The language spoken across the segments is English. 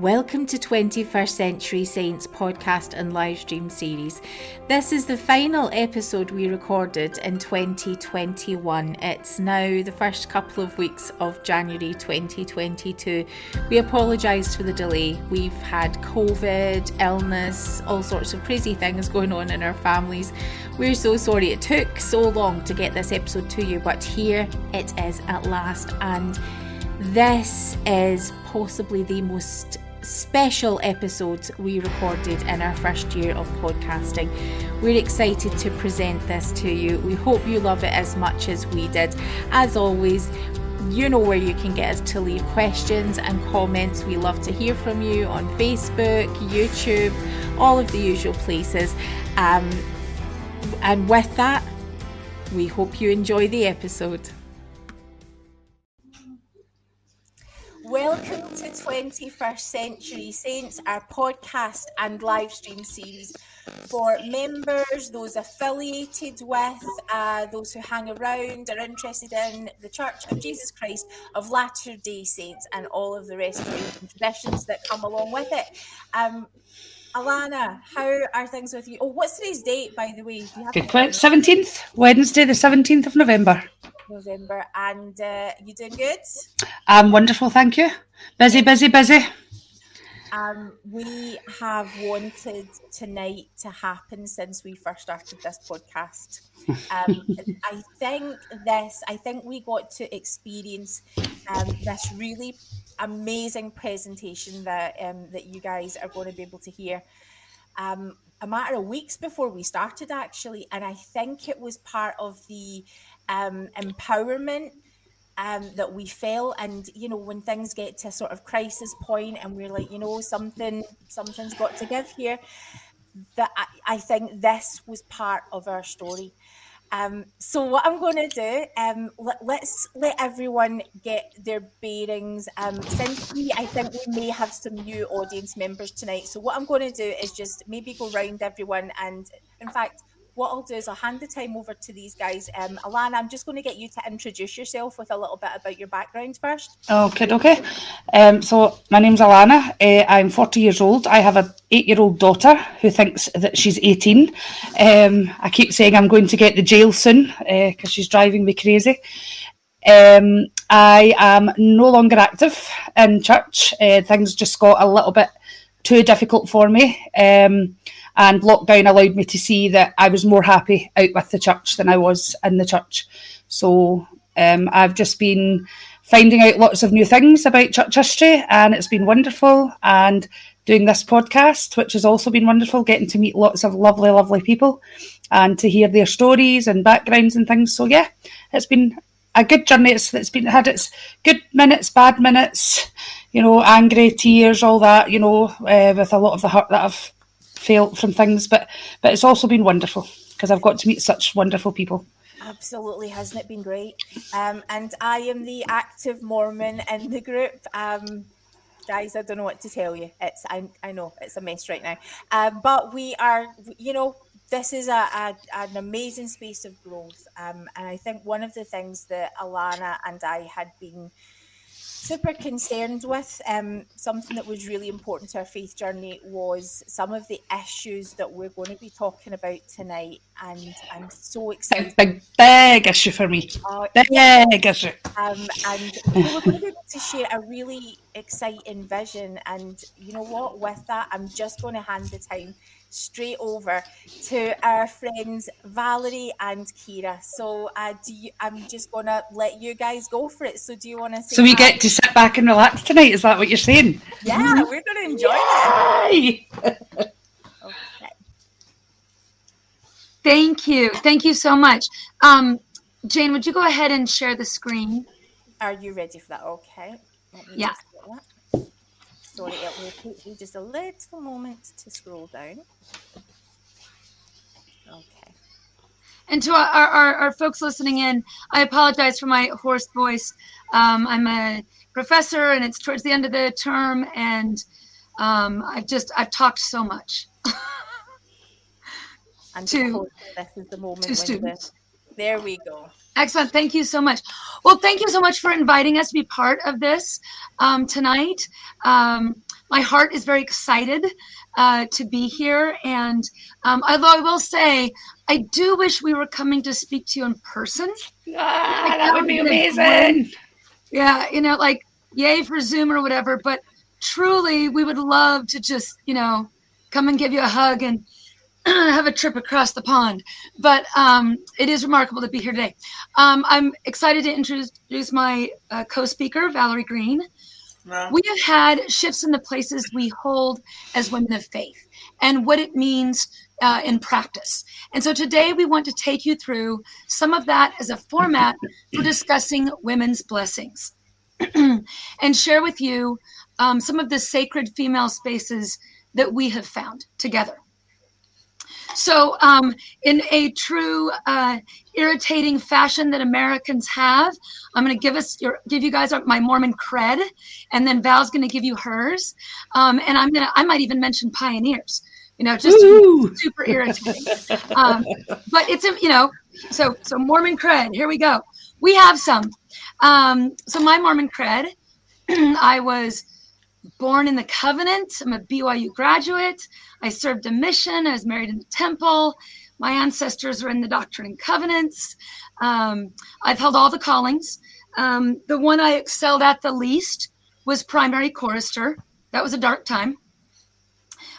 Welcome to 21st Century Saints podcast and live stream series. This is the final episode we recorded in 2021. It's now the first couple of weeks of January 2022. We apologise for the delay. We've had COVID, illness, all sorts of crazy things going on in our families. We're so sorry it took so long to get this episode to you, but here it is at last. And this is possibly the most special episodes we recorded in our first year of podcasting. We're excited to present this to you. We hope you love it as much as we did. As always, you know where you can get us to leave questions and comments. We love to hear from you on Facebook, YouTube, all of the usual places. Um, and with that, we hope you enjoy the episode. Welcome to 21st Century Saints, our podcast and live stream series for members, those affiliated with, uh, those who hang around, are interested in the Church of Jesus Christ of Latter day Saints, and all of the rest of the traditions that come along with it. Um, Alana, how are things with you? Oh, what's today's date, by the way? Good point. 17th, Wednesday, the 17th of November. November, and uh, you doing good? I'm wonderful, thank you. Busy, busy, busy. Um, we have wanted tonight to happen since we first started this podcast. Um, I think this, I think we got to experience um, this really amazing presentation that um, that you guys are going to be able to hear. Um, a matter of weeks before we started, actually, and I think it was part of the um, empowerment um, that we felt and you know when things get to sort of crisis point and we're like you know something something's got to give here that I, I think this was part of our story um, so what I'm going to do, um, let, us let everyone get their bearings. Um, since we, I think we may have some new audience members tonight. So what I'm going to do is just maybe go round everyone, and in fact, what I'll do is I'll hand the time over to these guys. Um, Alana, I'm just going to get you to introduce yourself with a little bit about your background first. Okay, okay. Um, so my name's Alana. Uh, I'm 40 years old. I have a eight-year-old daughter who thinks that she's 18. Um, I keep saying I'm going to get the jail soon because uh, she's driving me crazy. Um, I am no longer active in church. Uh, things just got a little bit too difficult for me. Um, and lockdown allowed me to see that I was more happy out with the church than I was in the church. So um, I've just been finding out lots of new things about church history, and it's been wonderful. And doing this podcast, which has also been wonderful, getting to meet lots of lovely, lovely people and to hear their stories and backgrounds and things. So yeah, it's been a good journey. It's, it's been had its good minutes, bad minutes, you know, angry tears, all that, you know, uh, with a lot of the hurt that I've felt from things, but but it's also been wonderful because I've got to meet such wonderful people. Absolutely, hasn't it been great? Um, and I am the active Mormon in the group. Um, guys, I don't know what to tell you. It's I, I know it's a mess right now, um, but we are, you know, this is a, a an amazing space of growth. Um, and I think one of the things that Alana and I had been super concerned with. Um, something that was really important to our faith journey was some of the issues that we're going to be talking about tonight, and I'm so excited. Big, big issue for me. Uh, big issue. Um, and we are going to be able to share a really exciting vision. And you know what? With that, I'm just going to hand the time straight over to our friends Valerie and Kira. So uh, do you, I'm just going to let you guys go for it. So do you want to So we hi? get to sit back and relax tonight? Is that what you're saying? Yeah, we're going to enjoy Yay! it. okay. Thank you. Thank you so much. Um, Jane, would you go ahead and share the screen? Are you ready for that? Okay. Yeah. Sorry, it will take you just a little moment to scroll down. Okay. And to our, our, our folks listening in, I apologize for my hoarse voice. Um, I'm a professor, and it's towards the end of the term, and um, I've just I've talked so much. and to, this is the moment to students. The, there we go. Excellent. Thank you so much. Well, thank you so much for inviting us to be part of this um, tonight. Um, my heart is very excited uh, to be here. And um, although I will say, I do wish we were coming to speak to you in person. Ah, like, that, would be amazing. Yeah, you know, like yay for Zoom or whatever. But truly, we would love to just, you know, come and give you a hug and have a trip across the pond. But um, it is remarkable to be here today. Um, I'm excited to introduce my uh, co speaker, Valerie Green. No. We have had shifts in the places we hold as women of faith and what it means uh, in practice. And so today we want to take you through some of that as a format for discussing women's blessings and share with you um, some of the sacred female spaces that we have found together. So, um, in a true uh, irritating fashion that Americans have, I'm going to give us your give you guys my Mormon cred, and then Val's going to give you hers, um, and I'm gonna I might even mention pioneers. You know, just super irritating. Um, but it's a you know, so so Mormon cred. Here we go. We have some. Um, so my Mormon cred, I was born in the covenant. I'm a BYU graduate. I served a mission. I was married in the temple. My ancestors are in the Doctrine and Covenants. Um, I've held all the callings. Um, the one I excelled at the least was primary chorister. That was a dark time.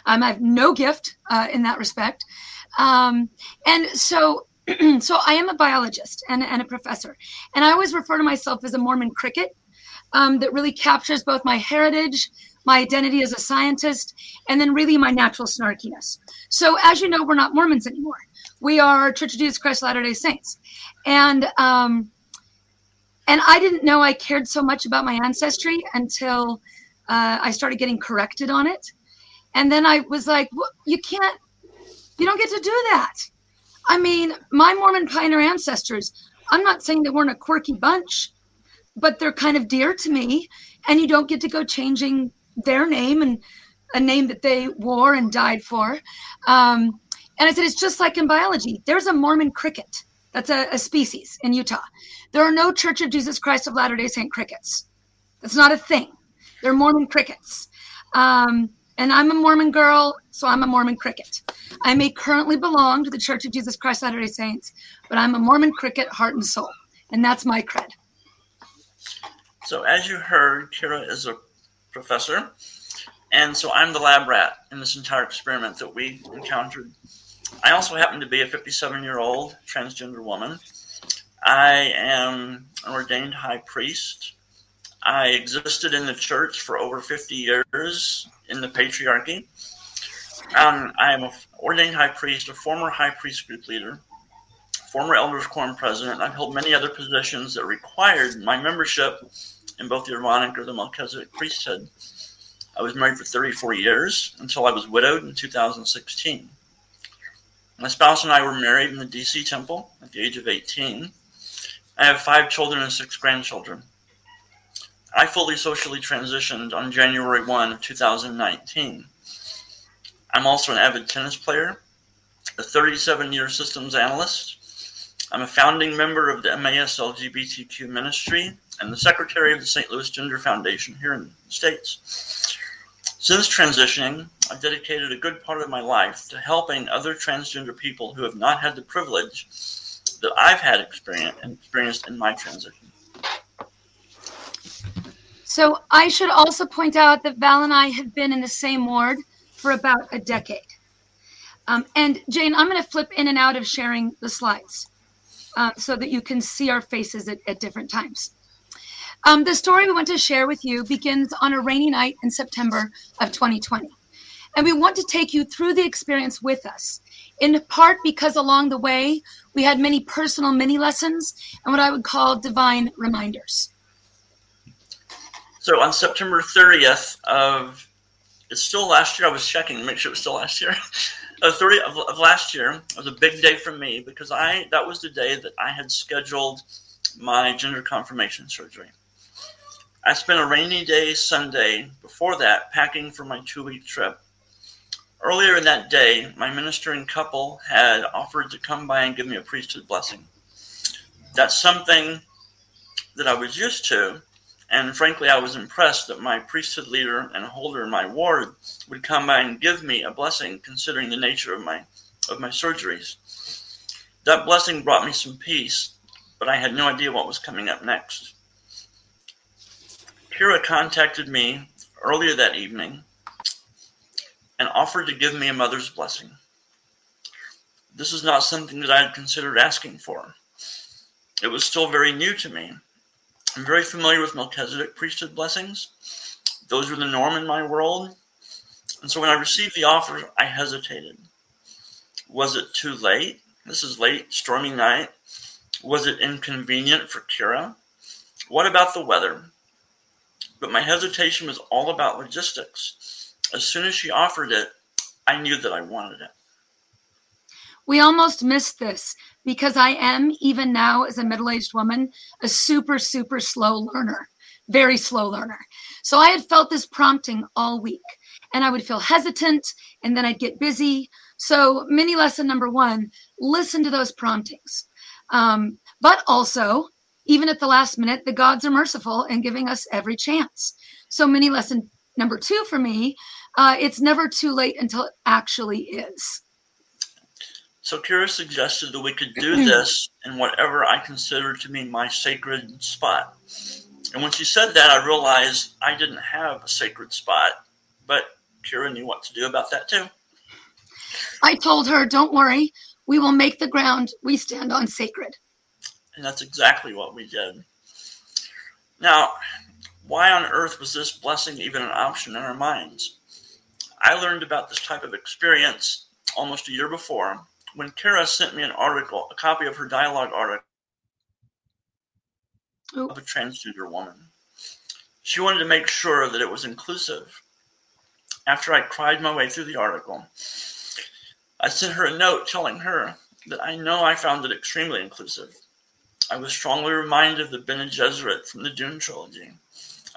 Um, I have no gift uh, in that respect. Um, and so, so I am a biologist and, and, a professor. And I always refer to myself as a Mormon cricket um, that really captures both my heritage, my identity as a scientist, and then really my natural snarkiness. So, as you know, we're not Mormons anymore. We are Church of Jesus Christ Latter Day Saints, and um, and I didn't know I cared so much about my ancestry until uh, I started getting corrected on it, and then I was like, well, "You can't, you don't get to do that." I mean, my Mormon pioneer ancestors. I'm not saying they weren't a quirky bunch, but they're kind of dear to me, and you don't get to go changing their name and a name that they wore and died for. Um, and I said, it's just like in biology. There's a Mormon cricket. That's a, a species in Utah. There are no Church of Jesus Christ of Latter day Saint crickets. That's not a thing. They're Mormon crickets. Um, and I'm a Mormon girl, so I'm a Mormon cricket. I may currently belong to the Church of Jesus Christ of Latter day Saints, but I'm a Mormon cricket, heart and soul. And that's my cred. So, as you heard, Kira is a professor. And so I'm the lab rat in this entire experiment that we encountered. I also happen to be a 57 year old transgender woman. I am an ordained high priest. I existed in the church for over 50 years in the patriarchy. Um, I am an ordained high priest, a former high priest group leader, former elders quorum president. I've held many other positions that required my membership in both the Aaronic or the Melchizedek priesthood. I was married for 34 years until I was widowed in 2016. My spouse and I were married in the DC temple at the age of 18. I have five children and six grandchildren. I fully socially transitioned on January 1 of 2019. I'm also an avid tennis player, a 37 year systems analyst. I'm a founding member of the MAS LGBTQ ministry and the secretary of the St. Louis Gender Foundation here in the States. Since transitioning, I've dedicated a good part of my life to helping other transgender people who have not had the privilege that I've had experience and experienced in my transition. So I should also point out that Val and I have been in the same ward for about a decade. Um, and Jane, I'm going to flip in and out of sharing the slides uh, so that you can see our faces at, at different times. Um, the story we want to share with you begins on a rainy night in September of 2020. And we want to take you through the experience with us, in part because along the way, we had many personal mini lessons and what I would call divine reminders. So on September 30th of, it's still last year, I was checking to make sure it was still last year. uh, 30 of, of last year was a big day for me because I that was the day that I had scheduled my gender confirmation surgery. I spent a rainy day Sunday before that packing for my two week trip. Earlier in that day, my ministering couple had offered to come by and give me a priesthood blessing. That's something that I was used to And frankly, I was impressed that my priesthood leader and holder in my ward would come by and give me a blessing, considering the nature of my of my surgeries. That blessing brought me some peace, but I had no idea what was coming up next. Kira contacted me earlier that evening and offered to give me a mother's blessing. This is not something that I had considered asking for. It was still very new to me. I'm very familiar with Melchizedek priesthood blessings. Those were the norm in my world. And so when I received the offer, I hesitated. Was it too late? This is late, stormy night. Was it inconvenient for Kira? What about the weather? But my hesitation was all about logistics. As soon as she offered it, I knew that I wanted it. We almost missed this because I am, even now as a middle aged woman, a super, super slow learner, very slow learner. So I had felt this prompting all week and I would feel hesitant and then I'd get busy. So, mini lesson number one listen to those promptings. Um, but also, even at the last minute, the gods are merciful and giving us every chance. So, mini lesson number two for me uh, it's never too late until it actually is. So Kira suggested that we could do this in whatever I considered to be my sacred spot. And when she said that, I realized I didn't have a sacred spot, but Kira knew what to do about that too. I told her, don't worry, we will make the ground we stand on sacred. And that's exactly what we did. Now, why on earth was this blessing even an option in our minds? I learned about this type of experience almost a year before when Kara sent me an article, a copy of her dialogue article Ooh. of a transgender woman. She wanted to make sure that it was inclusive. After I cried my way through the article, I sent her a note telling her that I know I found it extremely inclusive. I was strongly reminded of the Bene Gesserit from the Dune trilogy.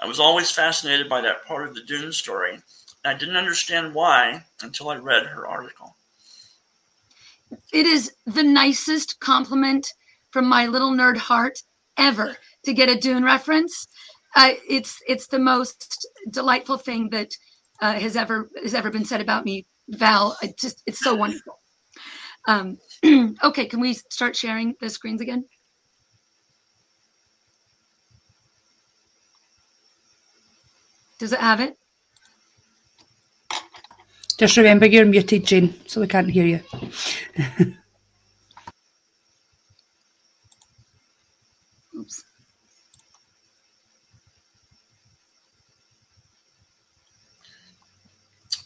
I was always fascinated by that part of the Dune story, and I didn't understand why until I read her article it is the nicest compliment from my little nerd heart ever to get a Dune reference. Uh, it's it's the most delightful thing that uh, has ever has ever been said about me, Val. It just it's so wonderful. Um, okay, can we start sharing the screens again? Does it have it? Just remember you're muted, Jane, so we can't hear you. Oops.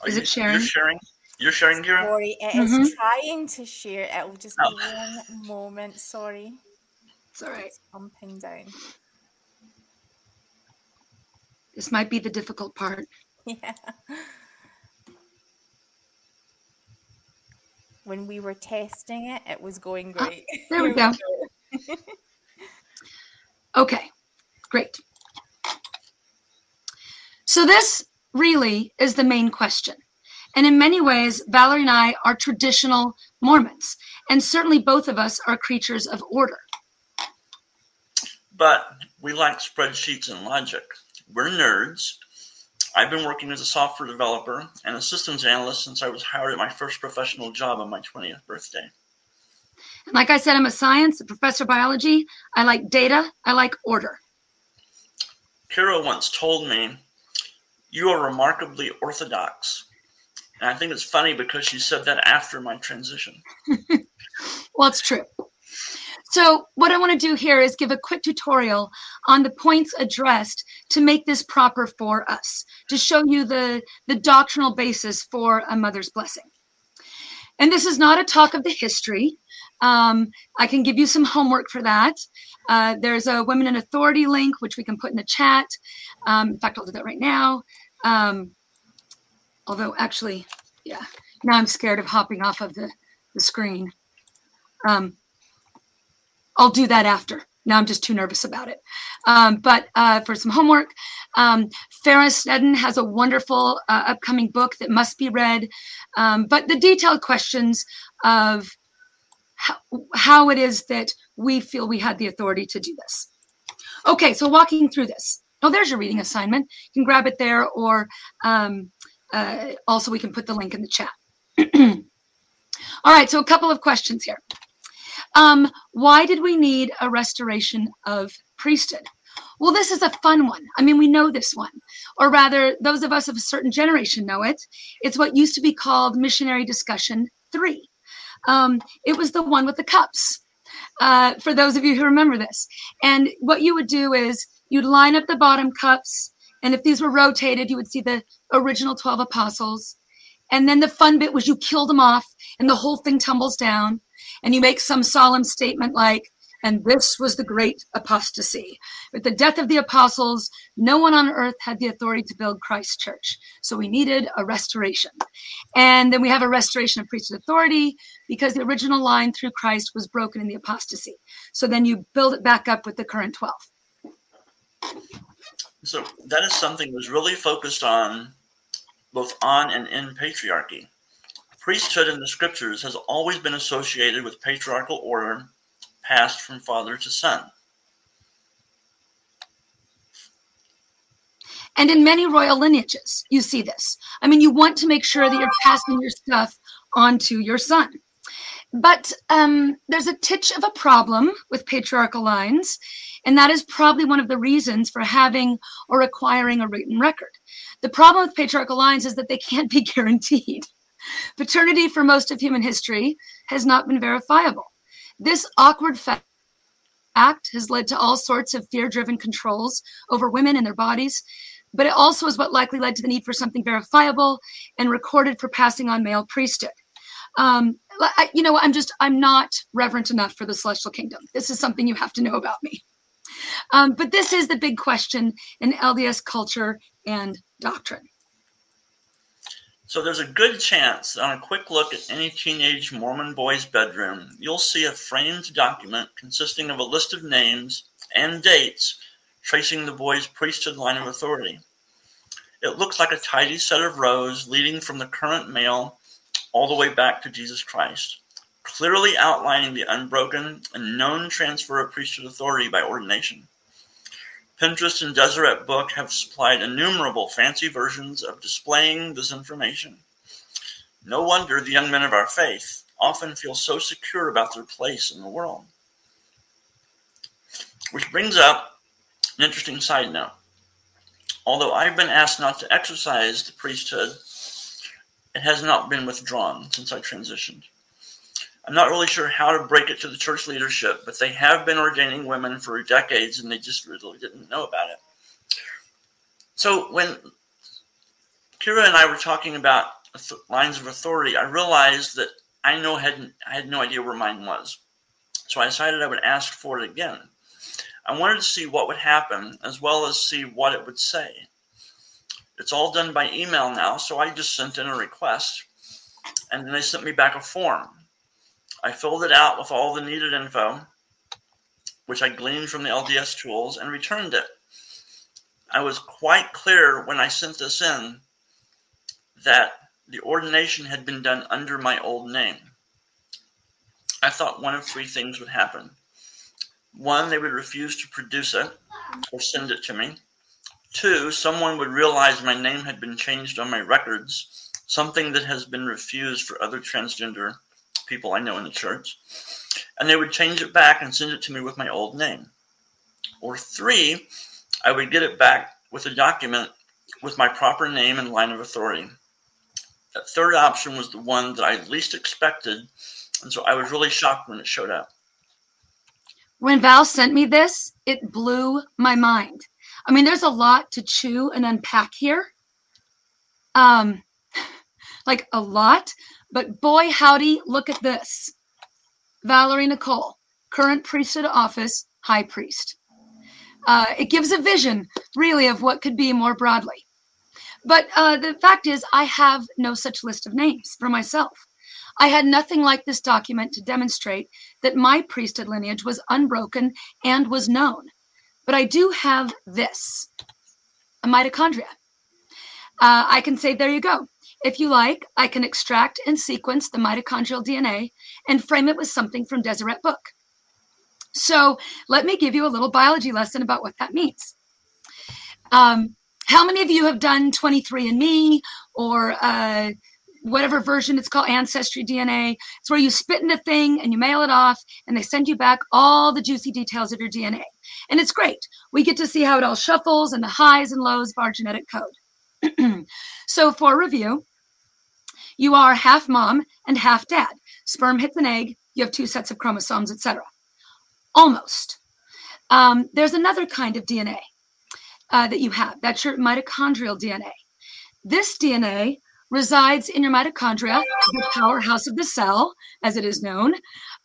Is it sharing? You're sharing. You're sharing, Kira. Sorry, it is mm-hmm. trying to share. It will just oh. be one moment. Sorry. It's all right. It's pumping down. This might be the difficult part. Yeah. when we were testing it, it was going ah, great. Oh, there we go. okay, great. So, this really is the main question. And in many ways, Valerie and I are traditional Mormons. And certainly both of us are creatures of order. But we like spreadsheets and logic. We're nerds I've been working as a software developer and a systems analyst since I was hired at my first professional job on my 20th birthday. Like I said, I'm a science, a professor of biology. I like data, I like order. Kira once told me, You are remarkably orthodox. And I think it's funny because she said that after my transition. well, it's true. So what I want to do here is give a quick tutorial on the points addressed to make this proper for us, to show you the, the doctrinal basis for a mother's blessing. And this is not a talk of the history. Um, I can give you some homework for that. Uh, there's a Women in Authority link, which we can put in the chat. Um, in fact, I'll do that right now. Um, although, actually, yeah, now I'm scared of hopping off of the, the screen. Um, I'll do that after. Now I'm just too nervous about it. Um, but uh, for some homework, um, Farah has a wonderful uh, upcoming book that must be read. Um, but the detailed questions of how, how it is that we feel we had the authority to do this. Okay, so walking through this. Oh, there's your reading assignment. You can grab it there, or um, uh, also we can put the link in the chat. All right, so a couple of questions here. Um, why did we need a restoration of priesthood? Well, this is a fun one. I mean, we know this one. Or rather, those of us of a certain generation know it. It's what used to be called Missionary Discussion 3. Um, it was the one with the cups, uh, for those of you who remember this. And what you would do is you'd line up the bottom cups. And if these were rotated, you would see the original 12 apostles. And then the fun bit was you kill them off and the whole thing tumbles down. And you make some solemn statement like, and this was the great apostasy. With the death of the apostles, no one on earth had the authority to build Christ's church. So we needed a restoration. And then we have a restoration of priesthood authority because the original line through Christ was broken in the apostasy. So then you build it back up with the current 12. So that is something that was really focused on both on and in patriarchy. Priesthood in the scriptures has always been associated with patriarchal order passed from father to son. And in many royal lineages, you see this. I mean, you want to make sure that you're passing your stuff on to your son. But um, there's a titch of a problem with patriarchal lines, and that is probably one of the reasons for having or acquiring a written record. The problem with patriarchal lines is that they can't be guaranteed. Paternity for most of human history has not been verifiable. This awkward fact has led to all sorts of fear driven controls over women and their bodies, but it also is what likely led to the need for something verifiable and recorded for passing on male priesthood. Um, I, you know, I'm just, I'm not reverent enough for the celestial kingdom. This is something you have to know about me. Um, but this is the big question in LDS culture and doctrine. So there's a good chance that on a quick look at any teenage Mormon boy's bedroom, you'll see a framed document consisting of a list of names and dates tracing the boy's priesthood line of authority. It looks like a tidy set of rows leading from the current male all the way back to Jesus Christ, clearly outlining the unbroken and known transfer of priesthood authority by ordination. Pinterest and Deseret Book have supplied innumerable fancy versions of displaying this information. No wonder the young men of our faith often feel so secure about their place in the world. Which brings up an interesting side note. Although I've been asked not to exercise the priesthood, it has not been withdrawn since I transitioned. I'm not really sure how to break it to the church leadership, but they have been ordaining women for decades and they just really didn't know about it. So when Kira and I were talking about lines of authority, I realized that I know had I had no idea where mine was. So I decided I would ask for it again. I wanted to see what would happen as well as see what it would say. It's all done by email now, so I just sent in a request and then they sent me back a form. I filled it out with all the needed info, which I gleaned from the LDS tools, and returned it. I was quite clear when I sent this in that the ordination had been done under my old name. I thought one of three things would happen. One, they would refuse to produce it or send it to me. Two, someone would realize my name had been changed on my records, something that has been refused for other transgender people I know in the church, and they would change it back and send it to me with my old name. Or three, I would get it back with a document with my proper name and line of authority. That third option was the one that I least expected, and so I was really shocked when it showed up. When Val sent me this, it blew my mind. I mean, there's a lot to chew and unpack here. Um, like a lot. But boy, howdy, look at this. Valerie Nicole, current priesthood office, high priest. Uh, it gives a vision, really, of what could be more broadly. But uh, the fact is, I have no such list of names for myself. I had nothing like this document to demonstrate that my priesthood lineage was unbroken and was known. But I do have this a mitochondria. Uh, I can say, there you go. If you like, I can extract and sequence the mitochondrial DNA and frame it with something from Deseret Book. So let me give you a little biology lesson about what that means. Um, how many of you have done 23andMe or uh, whatever version it's called, Ancestry DNA? It's where you spit in a thing and you mail it off, and they send you back all the juicy details of your DNA. And it's great. We get to see how it all shuffles and the highs and lows of our genetic code. so, for review, you are half mom and half dad. Sperm hits an egg, you have two sets of chromosomes, etc. Almost. Um, there's another kind of DNA uh, that you have. That's your mitochondrial DNA. This DNA resides in your mitochondria, the powerhouse of the cell, as it is known,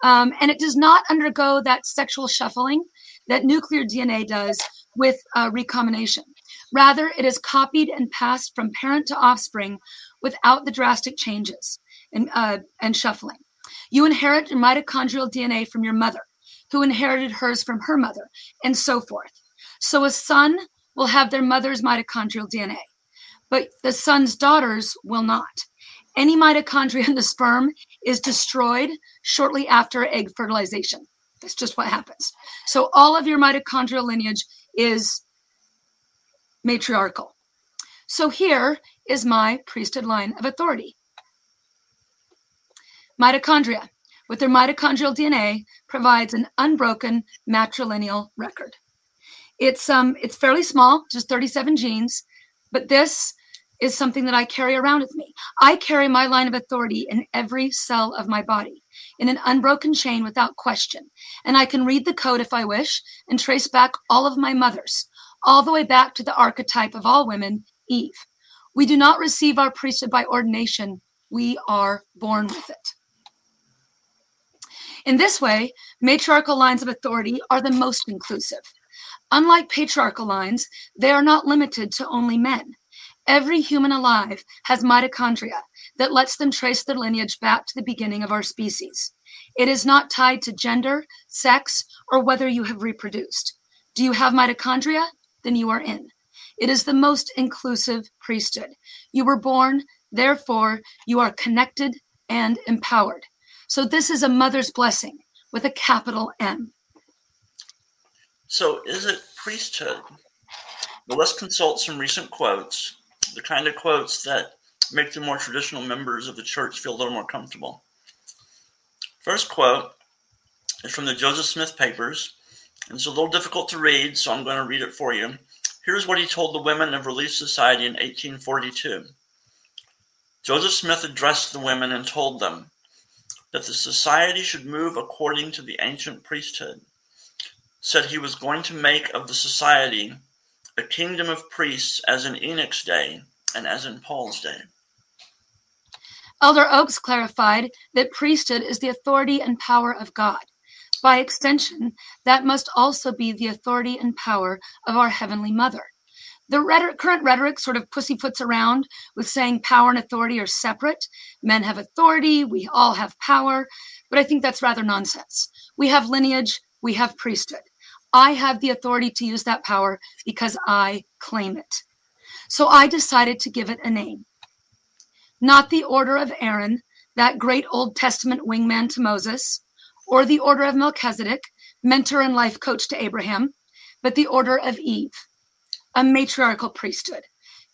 um, and it does not undergo that sexual shuffling that nuclear DNA does with uh, recombination. Rather, it is copied and passed from parent to offspring without the drastic changes and, uh, and shuffling. You inherit your mitochondrial DNA from your mother, who inherited hers from her mother, and so forth. So a son will have their mother's mitochondrial DNA, but the son's daughters will not. Any mitochondria in the sperm is destroyed shortly after egg fertilization. That's just what happens. So all of your mitochondrial lineage is matriarchal. So here is my priesthood line of authority. Mitochondria, with their mitochondrial DNA, provides an unbroken matrilineal record. It's um it's fairly small, just 37 genes, but this is something that I carry around with me. I carry my line of authority in every cell of my body in an unbroken chain without question. And I can read the code if I wish and trace back all of my mothers, all the way back to the archetype of all women, Eve. We do not receive our priesthood by ordination, we are born with it. In this way, matriarchal lines of authority are the most inclusive. Unlike patriarchal lines, they are not limited to only men. Every human alive has mitochondria that lets them trace their lineage back to the beginning of our species. It is not tied to gender, sex, or whether you have reproduced. Do you have mitochondria? Then you are in. It is the most inclusive priesthood. You were born, therefore, you are connected and empowered. So, this is a mother's blessing with a capital M. So, is it priesthood? Well, let's consult some recent quotes, the kind of quotes that make the more traditional members of the church feel a little more comfortable. First quote is from the Joseph Smith Papers. And it's a little difficult to read, so I'm going to read it for you. Here's what he told the women of Relief Society in 1842. Joseph Smith addressed the women and told them that the society should move according to the ancient priesthood said he was going to make of the society a kingdom of priests as in Enoch's day and as in Paul's day. Elder Oaks clarified that priesthood is the authority and power of God. By extension, that must also be the authority and power of our Heavenly Mother. The rhetoric, current rhetoric sort of pussyfoots around with saying power and authority are separate. Men have authority, we all have power, but I think that's rather nonsense. We have lineage, we have priesthood. I have the authority to use that power because I claim it. So I decided to give it a name. Not the order of Aaron, that great Old Testament wingman to Moses, or the order of Melchizedek, mentor and life coach to Abraham, but the order of Eve, a matriarchal priesthood,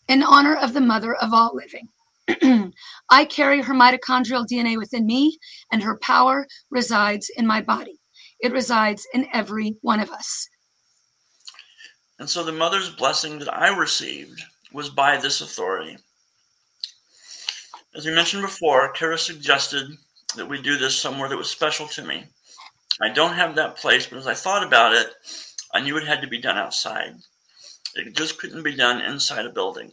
in honor of the mother of all living. I carry her mitochondrial DNA within me, and her power resides in my body. It resides in every one of us. And so the mother's blessing that I received was by this authority. As we mentioned before, Kara suggested that we do this somewhere that was special to me. I don't have that place, but as I thought about it, I knew it had to be done outside. It just couldn't be done inside a building.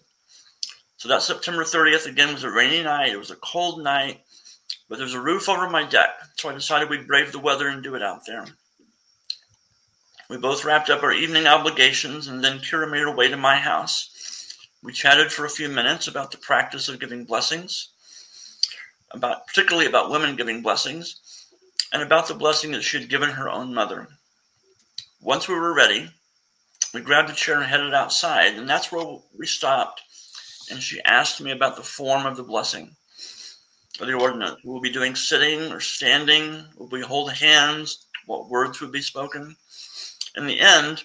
So that September 30th again was a rainy night. It was a cold night. But there's a roof over my deck, so I decided we'd brave the weather and do it out there. We both wrapped up our evening obligations, and then Kira made her way to my house. We chatted for a few minutes about the practice of giving blessings, about particularly about women giving blessings, and about the blessing that she had given her own mother. Once we were ready, we grabbed a chair and headed outside, and that's where we stopped. And she asked me about the form of the blessing the ordinance. We'll be doing sitting or standing. Will we hold hands? What words would be spoken? In the end,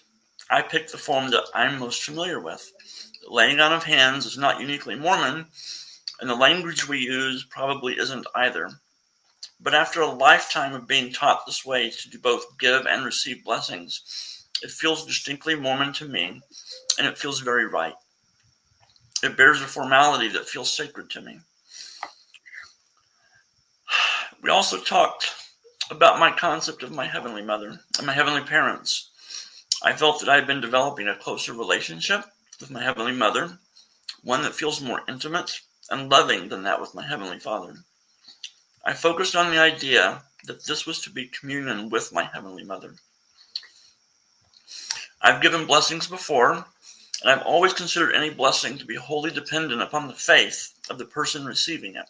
I picked the form that I'm most familiar with. The laying on of hands is not uniquely Mormon, and the language we use probably isn't either. But after a lifetime of being taught this way to do both give and receive blessings, it feels distinctly Mormon to me, and it feels very right. It bears a formality that feels sacred to me. We also talked about my concept of my Heavenly Mother and my Heavenly Parents. I felt that I had been developing a closer relationship with my Heavenly Mother, one that feels more intimate and loving than that with my Heavenly Father. I focused on the idea that this was to be communion with my Heavenly Mother. I've given blessings before, and I've always considered any blessing to be wholly dependent upon the faith of the person receiving it.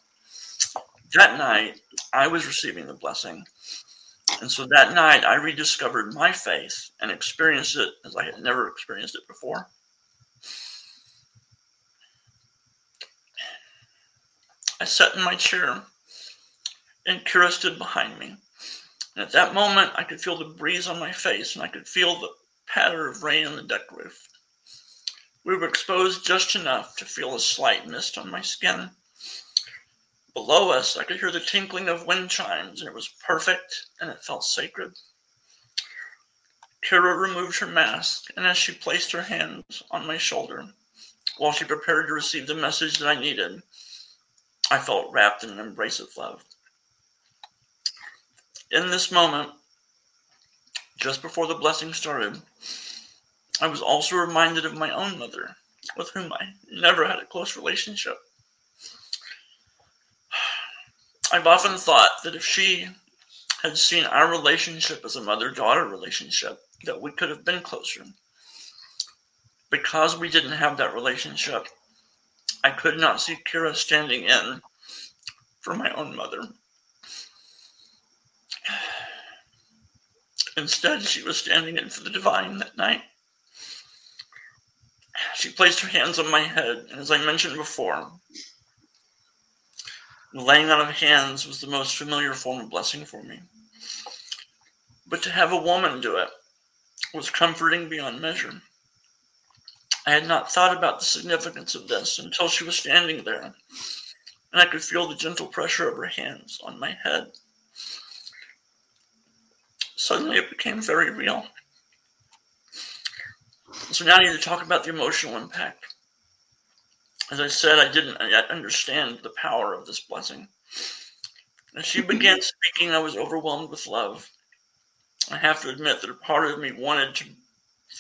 That night, I was receiving the blessing. And so that night, I rediscovered my faith and experienced it as I had never experienced it before. I sat in my chair, and Kira stood behind me. And at that moment, I could feel the breeze on my face, and I could feel the patter of rain on the deck roof. We were exposed just enough to feel a slight mist on my skin. Below us, I could hear the tinkling of wind chimes, and it was perfect and it felt sacred. Kira removed her mask, and as she placed her hands on my shoulder, while she prepared to receive the message that I needed, I felt wrapped in an embrace of love. In this moment, just before the blessing started, I was also reminded of my own mother, with whom I never had a close relationship. I've often thought that if she had seen our relationship as a mother daughter relationship, that we could have been closer. Because we didn't have that relationship, I could not see Kira standing in for my own mother. Instead, she was standing in for the divine that night. She placed her hands on my head, and as I mentioned before, the laying on of hands was the most familiar form of blessing for me. But to have a woman do it was comforting beyond measure. I had not thought about the significance of this until she was standing there, and I could feel the gentle pressure of her hands on my head. Suddenly, it became very real. So now I need to talk about the emotional impact as I said, I didn't yet understand the power of this blessing. As she began speaking, I was overwhelmed with love. I have to admit that a part of me wanted to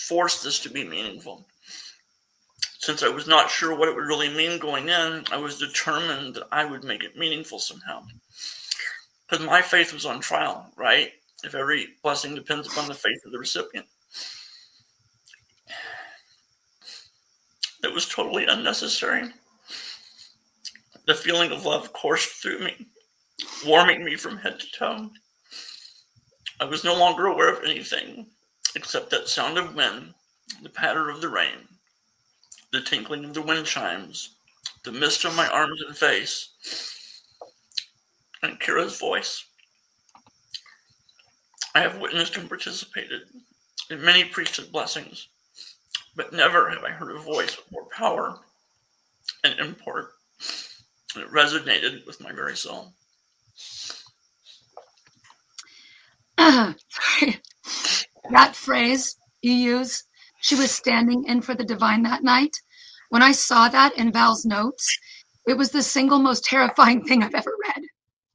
force this to be meaningful. Since I was not sure what it would really mean going in, I was determined that I would make it meaningful somehow. Because my faith was on trial, right? If every blessing depends upon the faith of the recipient. It was totally unnecessary. The feeling of love coursed through me, warming me from head to toe. I was no longer aware of anything except that sound of wind, the patter of the rain, the tinkling of the wind chimes, the mist on my arms and face, and Kira's voice. I have witnessed and participated in many priesthood blessings but never have I heard a voice with more power and import. And it resonated with my very soul. that phrase you use, she was standing in for the divine that night. When I saw that in Val's notes, it was the single most terrifying thing I've ever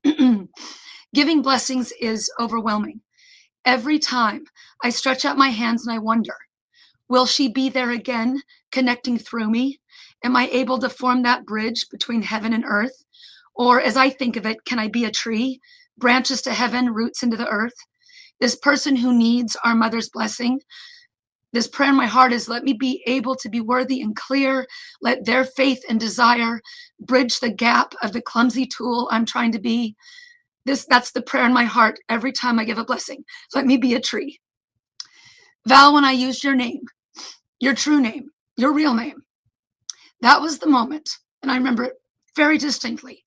read. Giving blessings is overwhelming. Every time I stretch out my hands and I wonder, Will she be there again, connecting through me? Am I able to form that bridge between heaven and earth? Or, as I think of it, can I be a tree, branches to heaven, roots into the earth? This person who needs our mother's blessing, this prayer in my heart is let me be able to be worthy and clear. Let their faith and desire bridge the gap of the clumsy tool I'm trying to be. This that's the prayer in my heart every time I give a blessing. Let me be a tree. Val, when I used your name, your true name, your real name. That was the moment, and I remember it very distinctly,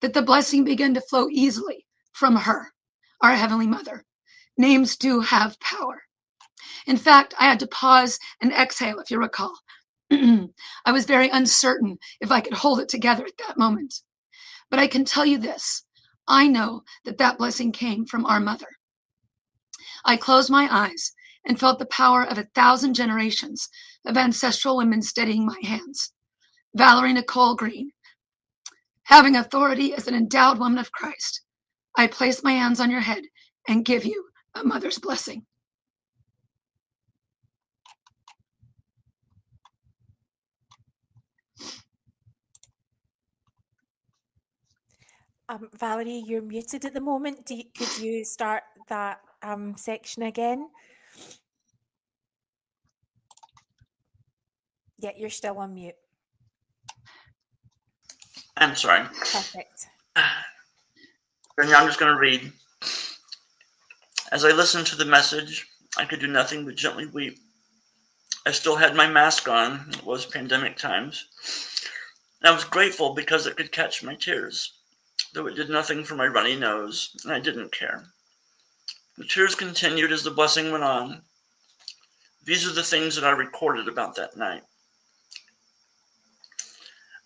that the blessing began to flow easily from her, our Heavenly Mother. Names do have power. In fact, I had to pause and exhale, if you recall. I was very uncertain if I could hold it together at that moment. But I can tell you this I know that that blessing came from our mother. I closed my eyes and felt the power of a thousand generations of ancestral women steadying my hands. Valerie Nicole Green, having authority as an endowed woman of Christ, I place my hands on your head and give you a mother's blessing. Um, Valerie, you're muted at the moment. You, could you start that um, section again? Yeah, you're still on mute. I'm sorry. Perfect. Then I'm just going to read. As I listened to the message, I could do nothing but gently weep. I still had my mask on. It was pandemic times. And I was grateful because it could catch my tears, though it did nothing for my runny nose, and I didn't care. The tears continued as the blessing went on. These are the things that I recorded about that night.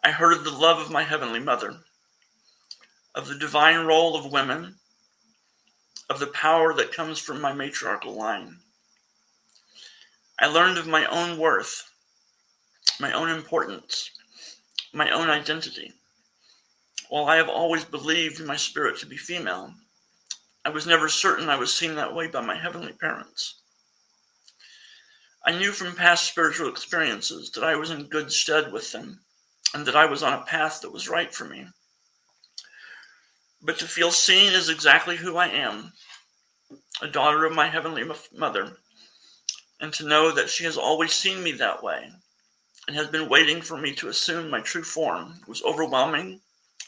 I heard of the love of my Heavenly Mother, of the divine role of women, of the power that comes from my matriarchal line. I learned of my own worth, my own importance, my own identity. While I have always believed my spirit to be female, I was never certain I was seen that way by my heavenly parents. I knew from past spiritual experiences that I was in good stead with them and that I was on a path that was right for me. But to feel seen as exactly who I am, a daughter of my Heavenly Mother, and to know that she has always seen me that way and has been waiting for me to assume my true form was overwhelming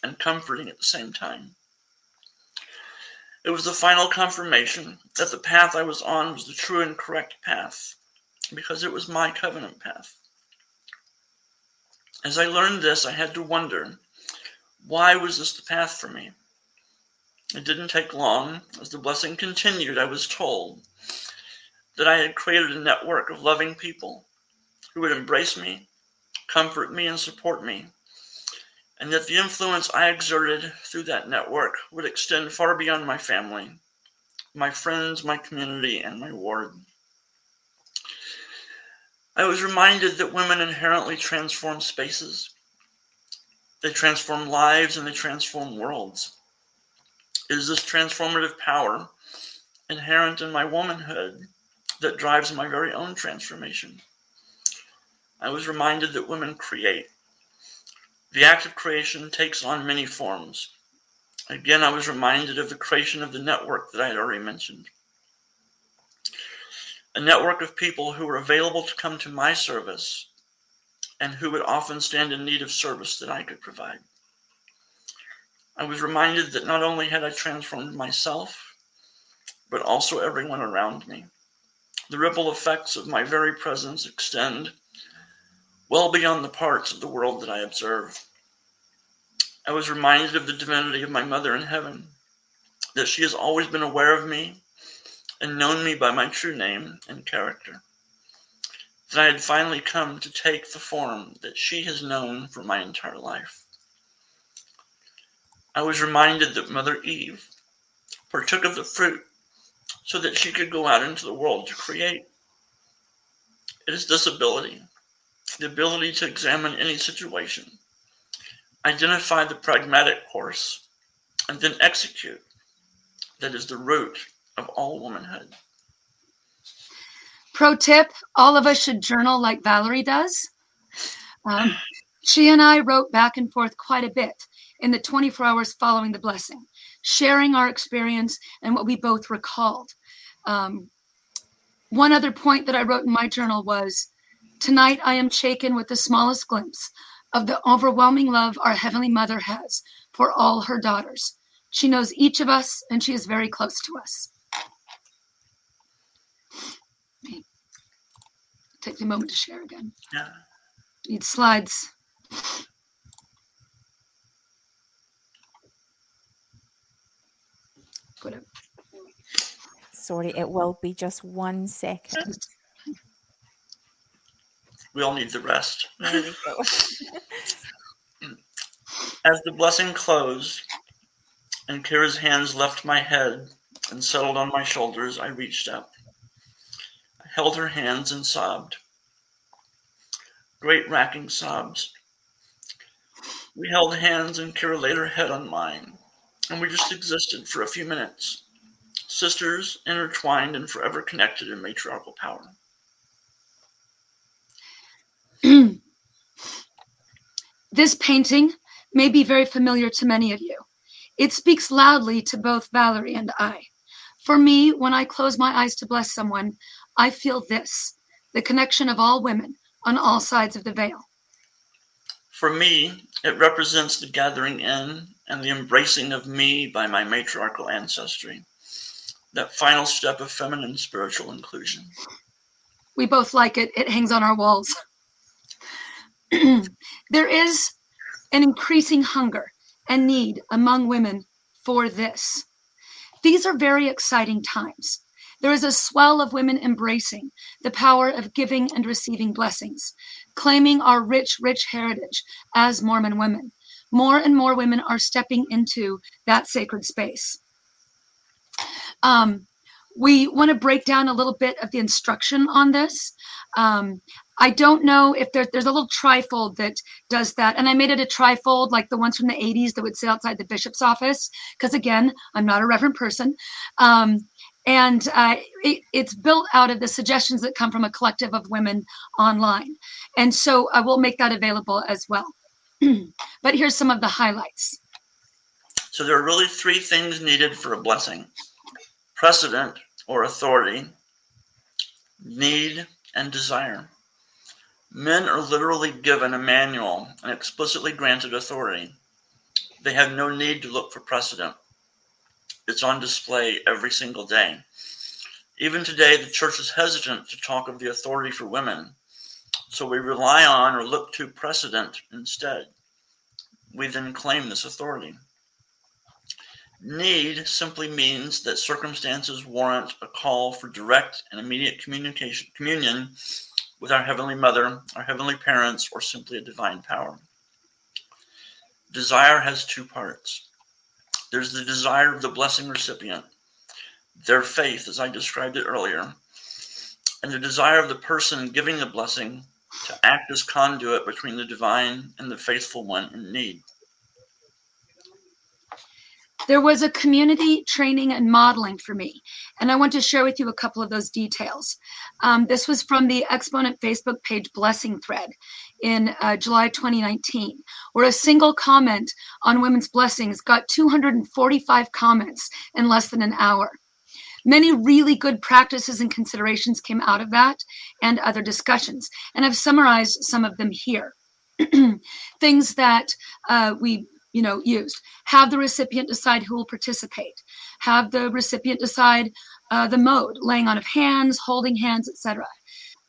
and comforting at the same time. It was the final confirmation that the path I was on was the true and correct path, because it was my covenant path. As I learned this, I had to wonder why was this the path for me? It didn't take long. As the blessing continued, I was told that I had created a network of loving people who would embrace me, comfort me, and support me, and that the influence I exerted through that network would extend far beyond my family, my friends, my community, and my ward. I was reminded that women inherently transform spaces. They transform lives and they transform worlds. It is this transformative power inherent in my womanhood that drives my very own transformation. I was reminded that women create. The act of creation takes on many forms. Again, I was reminded of the creation of the network that I had already mentioned a network of people who were available to come to my service and who would often stand in need of service that I could provide. I was reminded that not only had I transformed myself, but also everyone around me. The ripple effects of my very presence extend well beyond the parts of the world that I observe. I was reminded of the divinity of my mother in heaven, that she has always been aware of me and known me by my true name and character. That I had finally come to take the form that she has known for my entire life. I was reminded that Mother Eve partook of the fruit so that she could go out into the world to create. It is this ability, the ability to examine any situation, identify the pragmatic course, and then execute, that is the root of all womanhood. Pro tip all of us should journal like Valerie does. Um, she and I wrote back and forth quite a bit in the 24 hours following the blessing, sharing our experience and what we both recalled. Um, one other point that I wrote in my journal was Tonight I am shaken with the smallest glimpse of the overwhelming love our Heavenly Mother has for all her daughters. She knows each of us and she is very close to us. take a moment to share again. Yeah. Need slides. Sorry, it will be just one second. We all need the rest. There we go. As the blessing closed and Kira's hands left my head and settled on my shoulders, I reached up. I held her hands and sobbed. Great racking sobs. We held hands and Kira laid her head on mine, and we just existed for a few minutes, sisters intertwined and forever connected in matriarchal power. this painting may be very familiar to many of you. It speaks loudly to both Valerie and I. For me, when I close my eyes to bless someone, I feel this the connection of all women on all sides of the veil. For me, it represents the gathering in and the embracing of me by my matriarchal ancestry, that final step of feminine spiritual inclusion. We both like it, it hangs on our walls. there is an increasing hunger and need among women for this. These are very exciting times. There is a swell of women embracing the power of giving and receiving blessings, claiming our rich, rich heritage as Mormon women. More and more women are stepping into that sacred space. Um, we want to break down a little bit of the instruction on this. Um, I don't know if there, there's a little trifold that does that. And I made it a trifold like the ones from the 80s that would sit outside the bishop's office. Because again, I'm not a reverend person. Um, and uh, it, it's built out of the suggestions that come from a collective of women online. And so I will make that available as well. but here's some of the highlights. So there are really three things needed for a blessing precedent or authority, need, and desire. Men are literally given a manual and explicitly granted authority. They have no need to look for precedent. It's on display every single day. Even today, the church is hesitant to talk of the authority for women, so we rely on or look to precedent instead. We then claim this authority. Need simply means that circumstances warrant a call for direct and immediate communication, communion with our Heavenly Mother, our Heavenly Parents, or simply a divine power. Desire has two parts there's the desire of the blessing recipient, their faith, as I described it earlier, and the desire of the person giving the blessing to act as conduit between the divine and the faithful one in need. There was a community training and modeling for me, and I want to share with you a couple of those details. Um, this was from the Exponent Facebook page blessing thread in uh, July 2019, where a single comment on women's blessings got 245 comments in less than an hour. Many really good practices and considerations came out of that and other discussions, and I've summarized some of them here. Things that uh, we you know used. Have the recipient decide who will participate. Have the recipient decide uh, the mode laying on of hands holding hands etc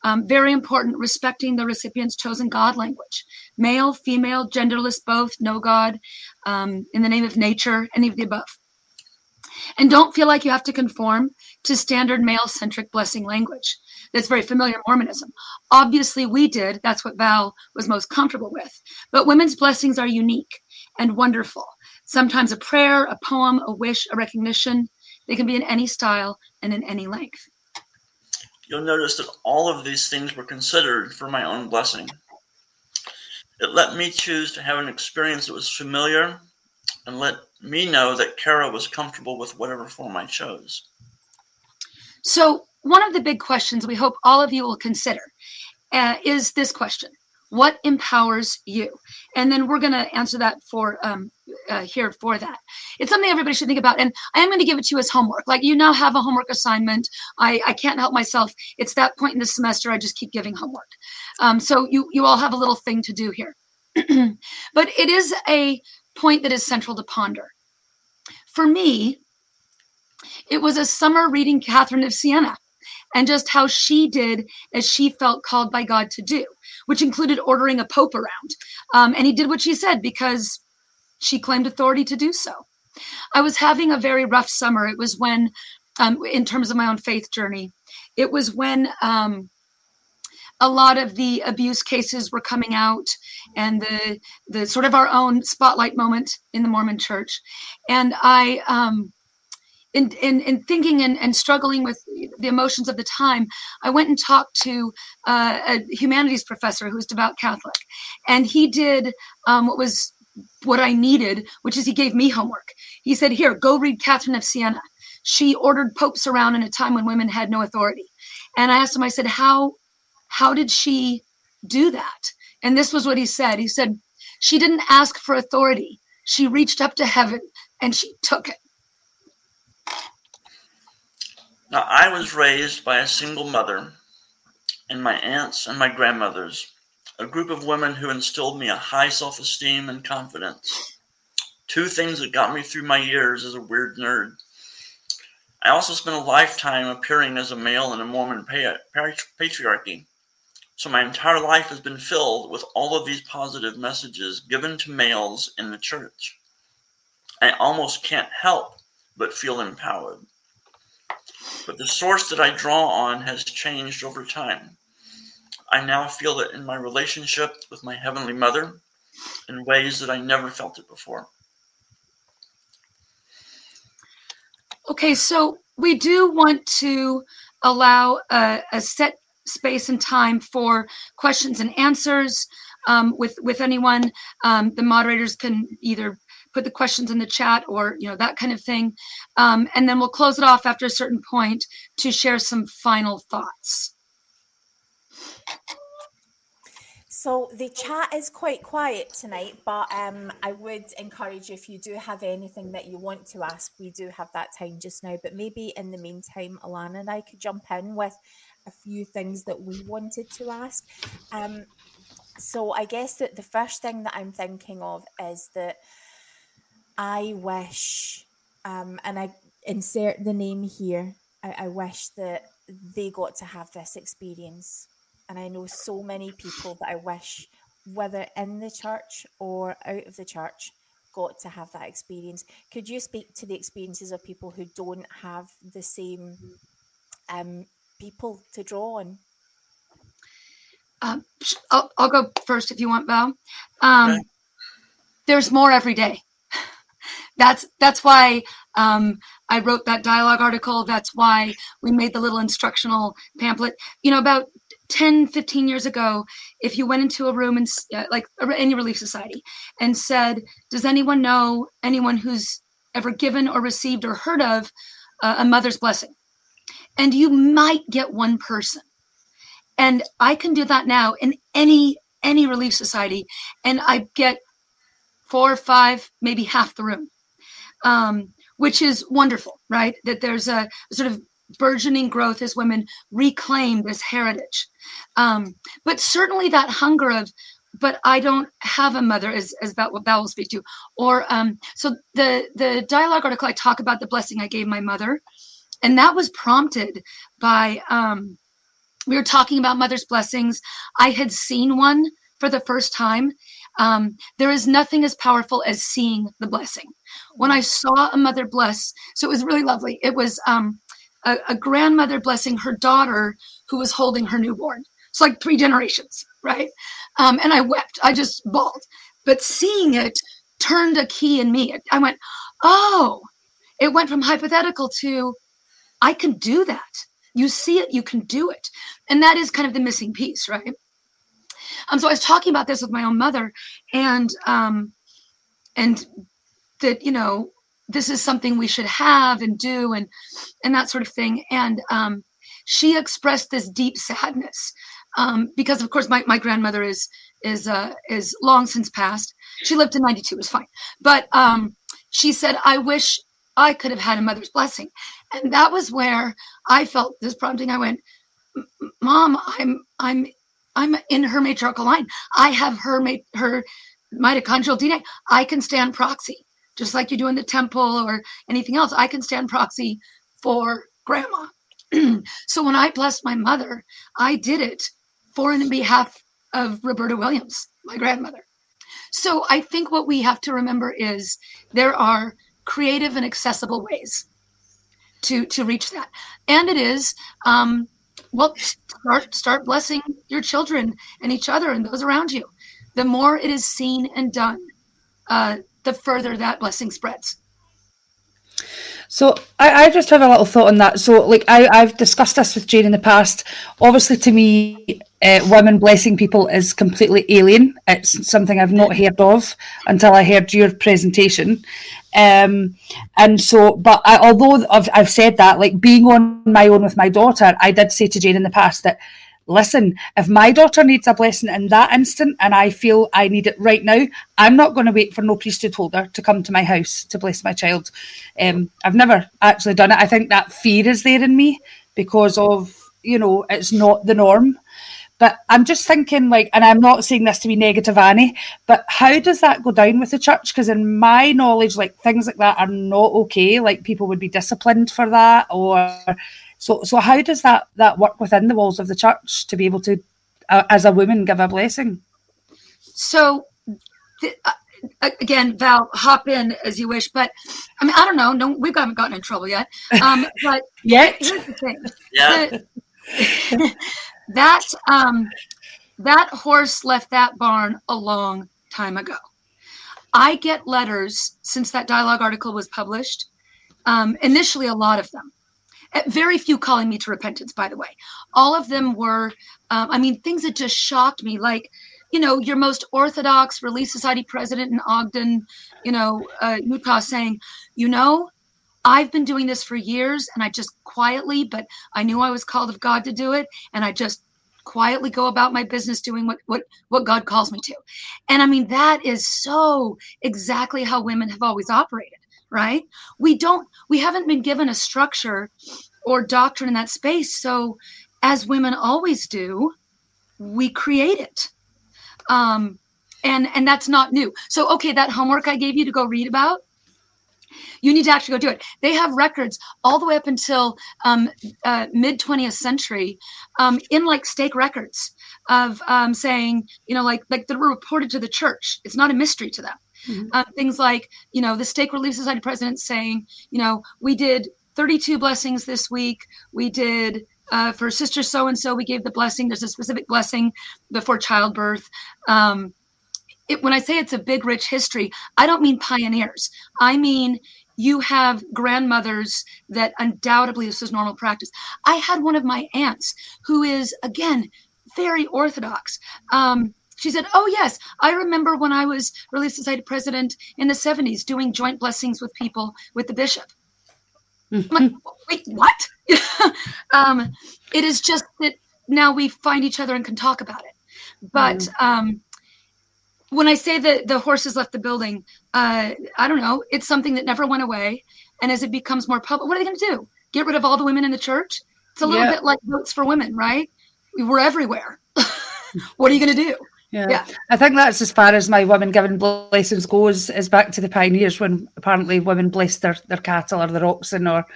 um, very important respecting the recipient's chosen god language. Male female genderless both no god um, in the name of nature any of the above. And don't feel like you have to conform to standard male centric blessing language. That's very familiar Mormonism. Obviously, we did. That's what Val was most comfortable with. But women's blessings are unique and wonderful. Sometimes a prayer, a poem, a wish, a recognition. They can be in any style and in any length. You'll notice that all of these things were considered for my own blessing. It let me choose to have an experience that was familiar and let me know that Kara was comfortable with whatever form I chose. So, one of the big questions we hope all of you will consider uh, is this question what empowers you? And then we're going to answer that for um, uh, here for that. It's something everybody should think about and i am going to give it to you as homework. Like you now have a homework assignment. I, I can't help myself. It's that point in the semester i just keep giving homework. Um, so you you all have a little thing to do here. But it is a point that is central to ponder. For me it was a summer reading catherine of siena and just how she did as she felt called by God to do, which included ordering a pope around. Um, and he did what she said because she claimed authority to do so. I was having a very rough summer. It was when um, in terms of my own faith journey. It was when um, a lot of the abuse cases were coming out and the the sort of our own spotlight moment in the Mormon church. And I um in, in, in thinking and, and struggling with the emotions of the time, I went and talked to uh, a humanities professor who's devout Catholic. And he did um, what was what I needed, which is he gave me homework. He said, Here, go read Catherine of Siena. She ordered popes around in a time when women had no authority. And I asked him, I said, How how did she do that? And this was what he said. He said, She didn't ask for authority. She reached up to heaven and she took it. Now, I was raised by a single mother and my aunts and my grandmothers, a group of women who instilled me a high self esteem and confidence. Two things that got me through my years as a weird nerd. I also spent a lifetime appearing as a male in a Mormon patriarchy. So my entire life has been filled with all of these positive messages given to males in the church. I almost can't help but feel empowered. But the source that I draw on has changed over time. I now feel it in my relationship with my Heavenly Mother in ways that I never felt it before. Okay, so we do want to allow a, a set space and time for questions and answers um, with with anyone. Um, the moderators can either put the questions in the chat or you know that kind of thing um, and then we'll close it off after a certain point to share some final thoughts so the chat is quite quiet tonight, but um, I would encourage you if you do have anything that you want to ask, we do have that time just now. But maybe in the meantime, Alana and I could jump in with a few things that we wanted to ask. Um, so I guess that the first thing that I'm thinking of is that I wish, um, and I insert the name here, I, I wish that they got to have this experience. And I know so many people that I wish, whether in the church or out of the church, got to have that experience. Could you speak to the experiences of people who don't have the same um, people to draw on? Um, I'll, I'll, go first if you want, Val. Um, okay. There's more every day that's that's why um, I wrote that dialogue article. That's why we made the little instructional pamphlet. You know, about 10, 15 years ago, if you went into a room and uh, like any relief society and said, "Does anyone know anyone who's ever given or received or heard of uh, a mother's blessing?" and you might get one person. And I can do that now in any any relief society, and I get four or five, maybe half the room um, which is wonderful, right? That there's a sort of burgeoning growth as women reclaim this heritage. Um, but certainly that hunger of, but I don't have a mother, as, as about what Val will speak to. Or um, so the the dialogue article I talk about the blessing I gave my mother, and that was prompted by um, we were talking about mother's blessings. I had seen one for the first time. Um, there is nothing as powerful as seeing the blessing when I saw a mother bless. So it was really lovely. It was um, a, a, grandmother blessing her daughter who was holding her newborn. It's like three generations, right? Um, and I wept. I just bawled. But seeing it turned a key in me. I went, oh, it went from hypothetical to I can do that. You see it, you can do it. And that is kind of the missing piece, right? Um, so I was talking about this with my own mother, and um, and that you know this is something we should have and do and and that sort of thing. And um, she expressed this deep sadness um, because of course my, my grandmother is is uh, is long since passed. She lived to 92 it was fine. But um, she said i wish i could have had a mother's blessing. And that was where i felt this prompting. I went mom i'm i'm i'm in her matriarchal line i have her her mitochondrial dna i can stand proxy just like you do in the temple or anything else. I can stand proxy for grandma. so when I blessed my mother, I did it for and in behalf of Roberta Williams, my grandmother. So I think what we have to remember is there are creative and accessible ways to to reach that. And it is um, well start start blessing your children and each other and those around you. The more it is seen and done, uh, the further that blessing spreads. So I, I just have a little thought on that. So like I, I've discussed this with Jane in the past. Obviously to me, uh, women blessing people is completely alien. It's something I've not heard of until I heard your presentation. Um, and so, but I, although I've, I've said that, like being on my own with my daughter, I did say to Jane in the past that listen, if my daughter needs a blessing in that instant and I feel I need it right now, I'm not going to wait for no priesthood holder to come to my house to bless my child. Um, I've never actually done it. I think that fear is there in me because of, you know, it's not the norm. But I'm just thinking, like, and I'm not saying this to be negative, Annie, but how does that go down with the church? Because in my knowledge, like, things like that are not okay. Like, people would be disciplined for that, or so, so how does that that work within the walls of the church to be able to, uh, as a woman, give a blessing? So, th- uh, again, Val, hop in as you wish. But I mean, I don't know. No, we haven't gotten in trouble yet. Um, but yet, here's the thing. Yeah. The, that um, that horse left that barn a long time ago. I get letters since that dialogue article was published. Um, initially, a lot of them uh, very few calling me to repentance, by the way. All of them were, um, I mean, things that just shocked me, like, you know, your most orthodox Relief Society president in Ogden, you know, uh, Utah saying, you know, I've been doing this for years and I just quietly, but I knew I was called of God to do it. And I just quietly go about my business doing what, what, what God calls me to. And I mean, that is so exactly how women have always operated right? We don't, we haven't been given a structure or doctrine in that space. So, as women always do, we create it. Um, and and that's not new. So, okay, that homework I gave you to go read about, you need to actually go do it. They have records all the way up until um, uh, mid 20th century um, in like stake records of um, saying, you know, like like that were reported to the church. It's not a mystery to them. Mm-hmm. Uh, things like, you know, the Stake Relief Society president saying, you know, we did 32 blessings this week. We did uh, for sister so and so, we gave the blessing. There's a specific blessing before childbirth. Um, it, when I say it's a big, rich history, I don't mean pioneers. I mean you have grandmothers that undoubtedly this is normal practice. I had one of my aunts who is, again, very orthodox. Um, she said, Oh, yes, I remember when I was Relief Society president in the 70s doing joint blessings with people with the bishop. I'm like, wait, what? um, it is just that now we find each other and can talk about it. But mm. um, when I say that the horses left the building, uh, I don't know. It's something that never went away. And as it becomes more public, what are they going to do? Get rid of all the women in the church? It's a little yeah. bit like votes for women, right? We're everywhere. what are you going to do? Yeah. yeah. I think that's as far as my women giving blessings goes, is back to the pioneers when apparently women blessed their, their cattle or their oxen, or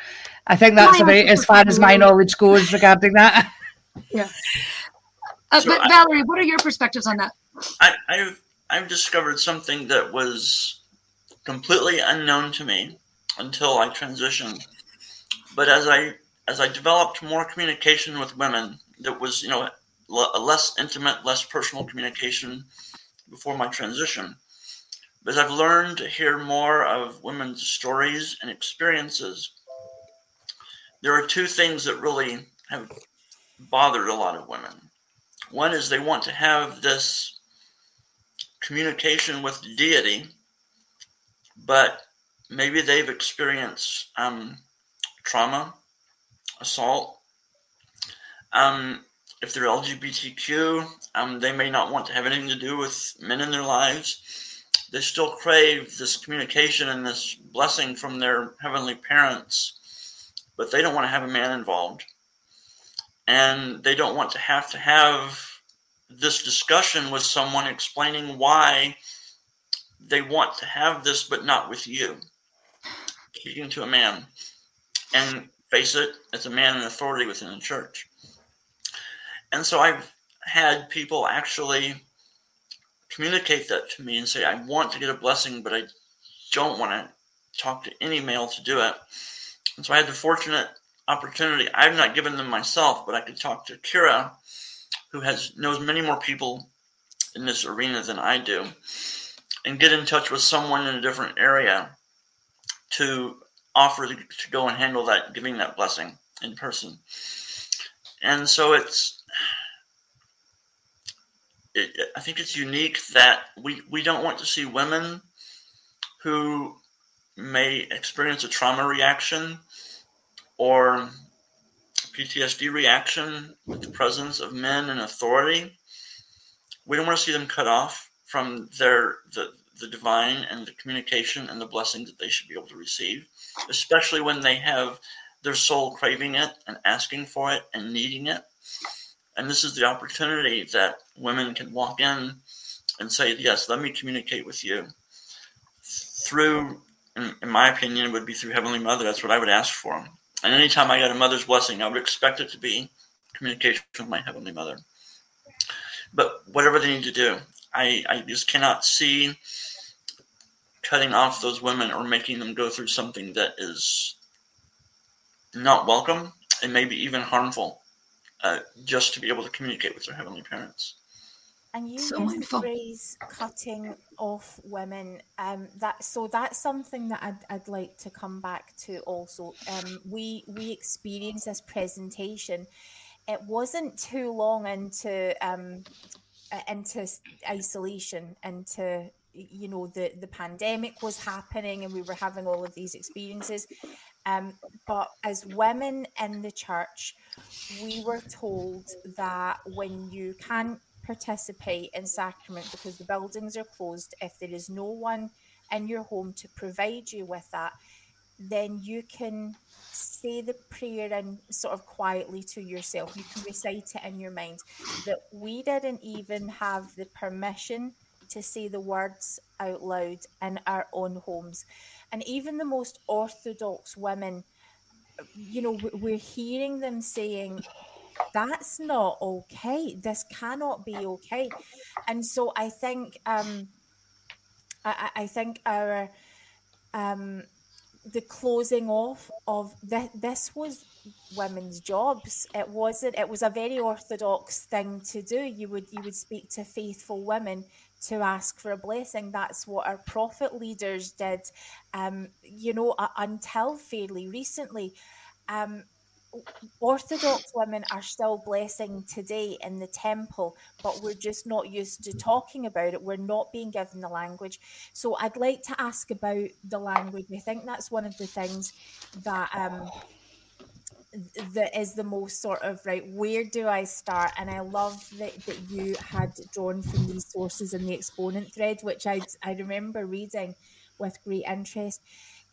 I think that's about as far as my knowledge goes regarding that. Yeah. Uh, so but I, Valerie, what are your perspectives on that? I, I've I've discovered something that was completely unknown to me until I transitioned. But as I as I developed more communication with women, that was you know less intimate, less personal communication before my transition. But as I've learned to hear more of women's stories and experiences, there are two things that really have bothered a lot of women. One is they want to have this communication with deity, but maybe they've experienced um, trauma, assault, um, if they're LGBTQ, um, they may not want to have anything to do with men in their lives. They still crave this communication and this blessing from their heavenly parents, but they don't want to have a man involved. And they don't want to have to have this discussion with someone explaining why they want to have this, but not with you. Speaking to a man. And face it, it's a man in authority within the church. And so I've had people actually communicate that to me and say, I want to get a blessing, but I don't want to talk to any male to do it. And so I had the fortunate opportunity. I've not given them myself, but I could talk to Kira, who has knows many more people in this arena than I do, and get in touch with someone in a different area to offer to, go and handle that, giving that blessing in person. And so it's, it, I think it's unique that we, we don't want to see women who may experience a trauma reaction or PTSD reaction with the presence of men in authority. We don't want to see them cut off from their the, the divine and the communication and the blessings that they should be able to receive, especially when they have their soul craving it and asking for it and needing it. And this is the opportunity that women can walk in and say, Yes, let me communicate with you. Through, in, in my opinion, it would be through Heavenly Mother. That's what I would ask for. And anytime I got a mother's blessing, I would expect it to be communication with my Heavenly Mother. But whatever they need to do, I, I just cannot see cutting off those women or making them go through something that is not welcome and maybe even harmful uh, just to be able to communicate with their heavenly parents. And you so use the phrase "cutting off women." Um, that so that's something that I'd, I'd like to come back to. Also, um, we we experienced this presentation. It wasn't too long into um, into isolation, into you know the the pandemic was happening, and we were having all of these experiences. Um, but as women in the church, we were told that when you can't participate in sacrament because the buildings are closed, if there is no one in your home to provide you with that, then you can say the prayer and sort of quietly to yourself. You can recite it in your mind. That we didn't even have the permission to say the words out loud in our own homes. And even the most orthodox women, you know, we're hearing them saying, that's not okay. This cannot be okay. And so I think, um, I, I think our, um, the closing off of this, this was women's jobs it wasn't it was a very orthodox thing to do you would you would speak to faithful women to ask for a blessing. That's what our prophet leaders did, um, you know, uh, until fairly recently. Um, Orthodox women are still blessing today in the temple, but we're just not used to talking about it. We're not being given the language. So I'd like to ask about the language. I think that's one of the things that um, that is the most sort of right where do i start and i love that, that you had drawn from these sources in the exponent thread which i i remember reading with great interest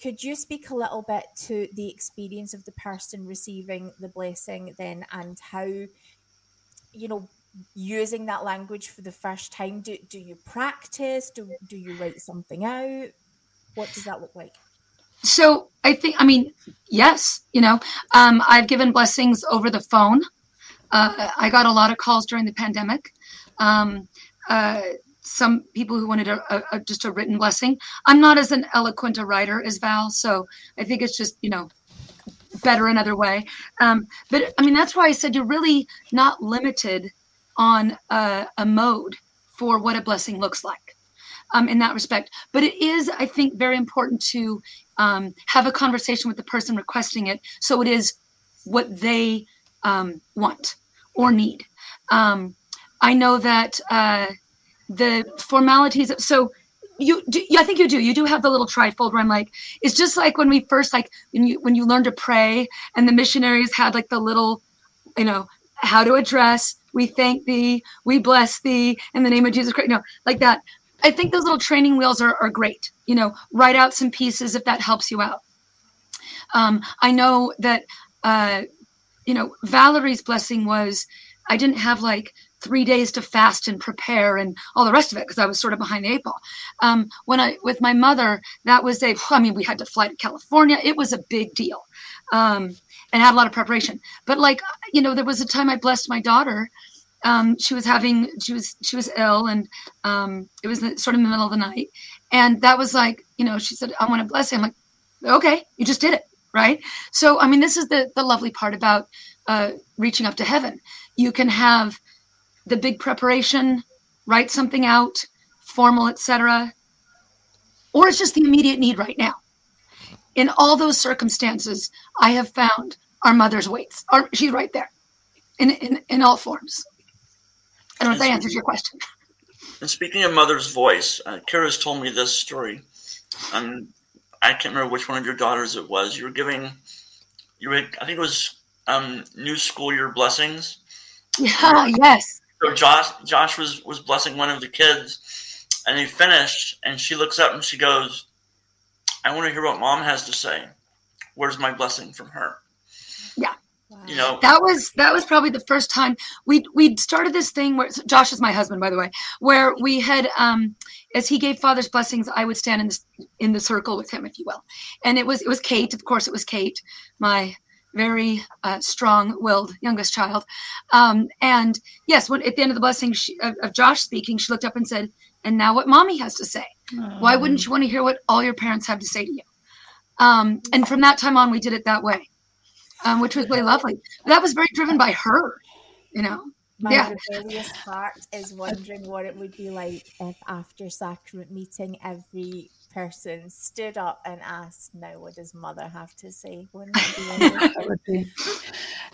could you speak a little bit to the experience of the person receiving the blessing then and how you know using that language for the first time do, do you practice do, do you write something out what does that look like so I think, I mean, yes, you know, um, I've given blessings over the phone. Uh, I got a lot of calls during the pandemic. Um, uh, some people who wanted a, a, just a written blessing. I'm not as an eloquent a writer as Val, so I think it's just you know better another way. Um, but I mean that's why I said you're really not limited on a, a mode for what a blessing looks like um, in that respect. But it is, I think, very important to um, have a conversation with the person requesting it so it is what they um, want or need. Um, I know that uh, the formalities, so you do, I think you do. You do have the little trifold where I'm like, it's just like when we first like when you when you learn to pray and the missionaries had like the little, you know, how to address. We thank thee, we bless thee in the name of Jesus Christ. You know, like that. I think those little training wheels are, are great. You know, write out some pieces if that helps you out. Um, I know that, uh, you know, Valerie's blessing was I didn't have like three days to fast and prepare and all the rest of it because I was sort of behind the eight ball. Um, when I with my mother, that was a I mean we had to fly to California. It was a big deal, um, and had a lot of preparation. But like you know, there was a time I blessed my daughter um, she was having she was she was ill and um, it was sort of in the middle of the night and that was like you know she said i want to bless you i'm like okay you just did it right? So, I mean, this is the the lovely part about uh, reaching up to heaven. You can have the big preparation, write something out, formal, etc., or it's just the immediate need right now. In all those circumstances, I have found our mother's waits. Our, she's right there, in, in in all forms. I don't know if that answers your question. And speaking of mother's voice, uh, Kira's told me this story. Um, I can't remember which one of your daughters it was. You were giving, you were, I think it was um, new school year blessings. Yeah. Yes. So Josh, Josh was was blessing one of the kids, and he finished, and she looks up and she goes, "I want to hear what mom has to say. Where's my blessing from her?" Yeah. Wow. You know, that was that was probably the first time we we started this thing where Josh is my husband by the way where we had um as he gave father's blessings I would stand in this in the circle with him if you will and it was it was Kate of course it was Kate my very uh, strong-willed youngest child um and yes when at the end of the blessing she, of, of Josh speaking she looked up and said and now what mommy has to say why wouldn't you want to hear what all your parents have to say to you um and from that time on we did it that way um, which was really lovely. That was very driven by her, you know. My Yeah. rebellious heart is wondering what it would be like if after sacrament meeting every person stood up and asked, Now what does mother have to say? Wouldn't that be wonderful? That would be.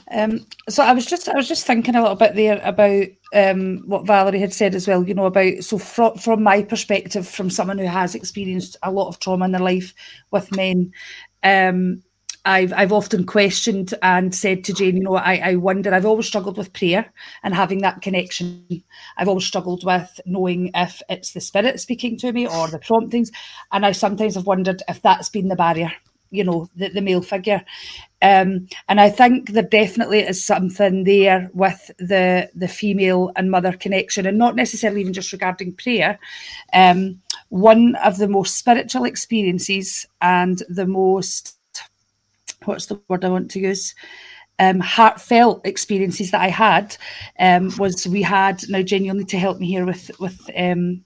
Um, so I was just I was just thinking a little bit there about um, what Valerie had said as well. You know about so from from my perspective, from someone who has experienced a lot of trauma in their life with men. Um, I've I've often questioned and said to Jane, you know, I, I wonder, I've always struggled with prayer and having that connection. I've always struggled with knowing if it's the spirit speaking to me or the promptings. And I sometimes have wondered if that's been the barrier, you know, the, the male figure. Um, and I think there definitely is something there with the the female and mother connection, and not necessarily even just regarding prayer. Um, one of the most spiritual experiences and the most what's the word I want to use? Um, heartfelt experiences that I had um, was we had now Jen you'll need to help me here with with um,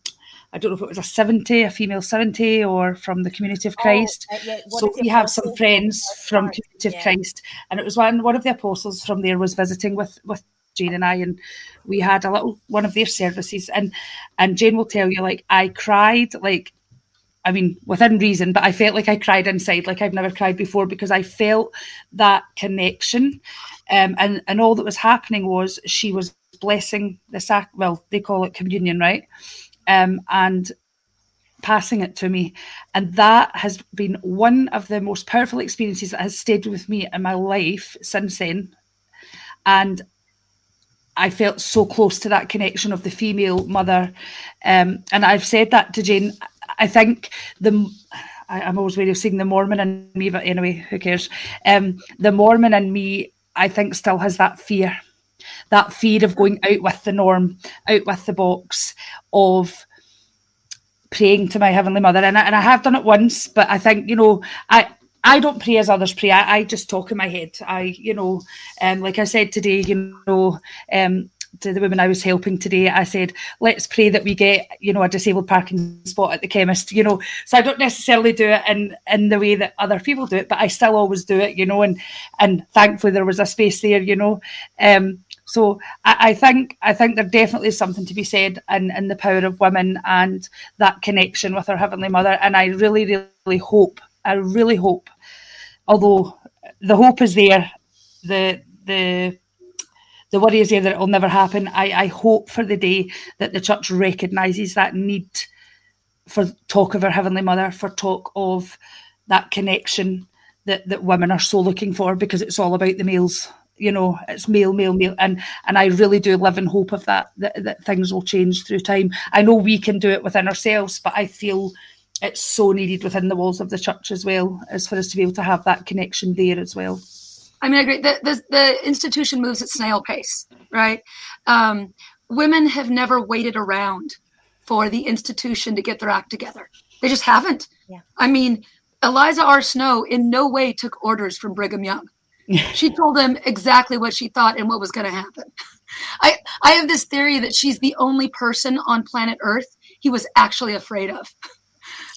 I don't know if it was a 70 a female 70 or from the community of Christ Oh, yeah, so we have some friends from community of. Christ and it was one one of the apostles from there was visiting with with Jane and I and we had a little one of their services and and Jane will tell you like I cried like I mean, within reason, but I felt like I cried inside, like I've never cried before, because I felt that connection. Um, and and all that was happening was she was blessing the sac. Well, they call it communion, right? Um, and passing it to me, and that has been one of the most powerful experiences that has stayed with me in my life since then. And I felt so close to that connection of the female mother. Um, and I've said that to Jane. I think the I, I'm always wary of seeing the Mormon in me, but anyway, who cares? Um, the Mormon in me, I think, still has that fear, that fear of going out with the norm, out with the box, of praying to my heavenly mother. And I, and I have done it once, but I think you know I. I don't pray as others pray. I, I just talk in my head. I, you know, um, like I said today, you know, um, to the woman I was helping today, I said, let's pray that we get, you know, a disabled parking spot at the chemist, you know. So I don't necessarily do it in in the way that other people do it, but I still always do it, you know, and and thankfully there was a space there, you know. Um so I, I think I think there definitely is something to be said in, in the power of women and that connection with our Heavenly Mother. And I really, really hope, I really hope, although the hope is there, the the the worry is there that it will never happen. I, I hope for the day that the church recognises that need for talk of our Heavenly Mother, for talk of that connection that, that women are so looking for because it's all about the males. You know, it's male, male, male. And and I really do live in hope of that, that, that things will change through time. I know we can do it within ourselves, but I feel it's so needed within the walls of the church as well, as for us to be able to have that connection there as well. I mean, I agree. The, the, the institution moves at snail pace, right? Um, women have never waited around for the institution to get their act together. They just haven't. Yeah. I mean, Eliza R. Snow in no way took orders from Brigham Young. she told him exactly what she thought and what was going to happen. I I have this theory that she's the only person on planet Earth he was actually afraid of.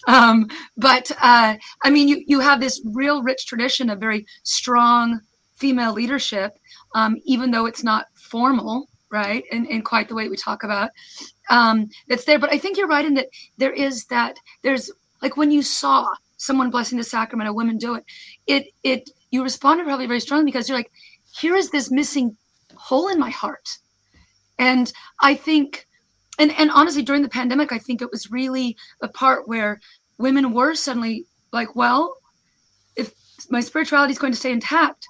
Um, but uh, I mean, you you have this real rich tradition of very strong female leadership, um, even though it's not formal, right? And in, in quite the way we talk about um, that's there. But I think you're right in that there is that there's like when you saw someone blessing the sacrament, a woman do it, it it you responded probably very strongly because you're like, here is this missing hole in my heart, and I think, and and honestly, during the pandemic, I think it was really a part where women were suddenly like, well, if my spirituality is going to stay intact,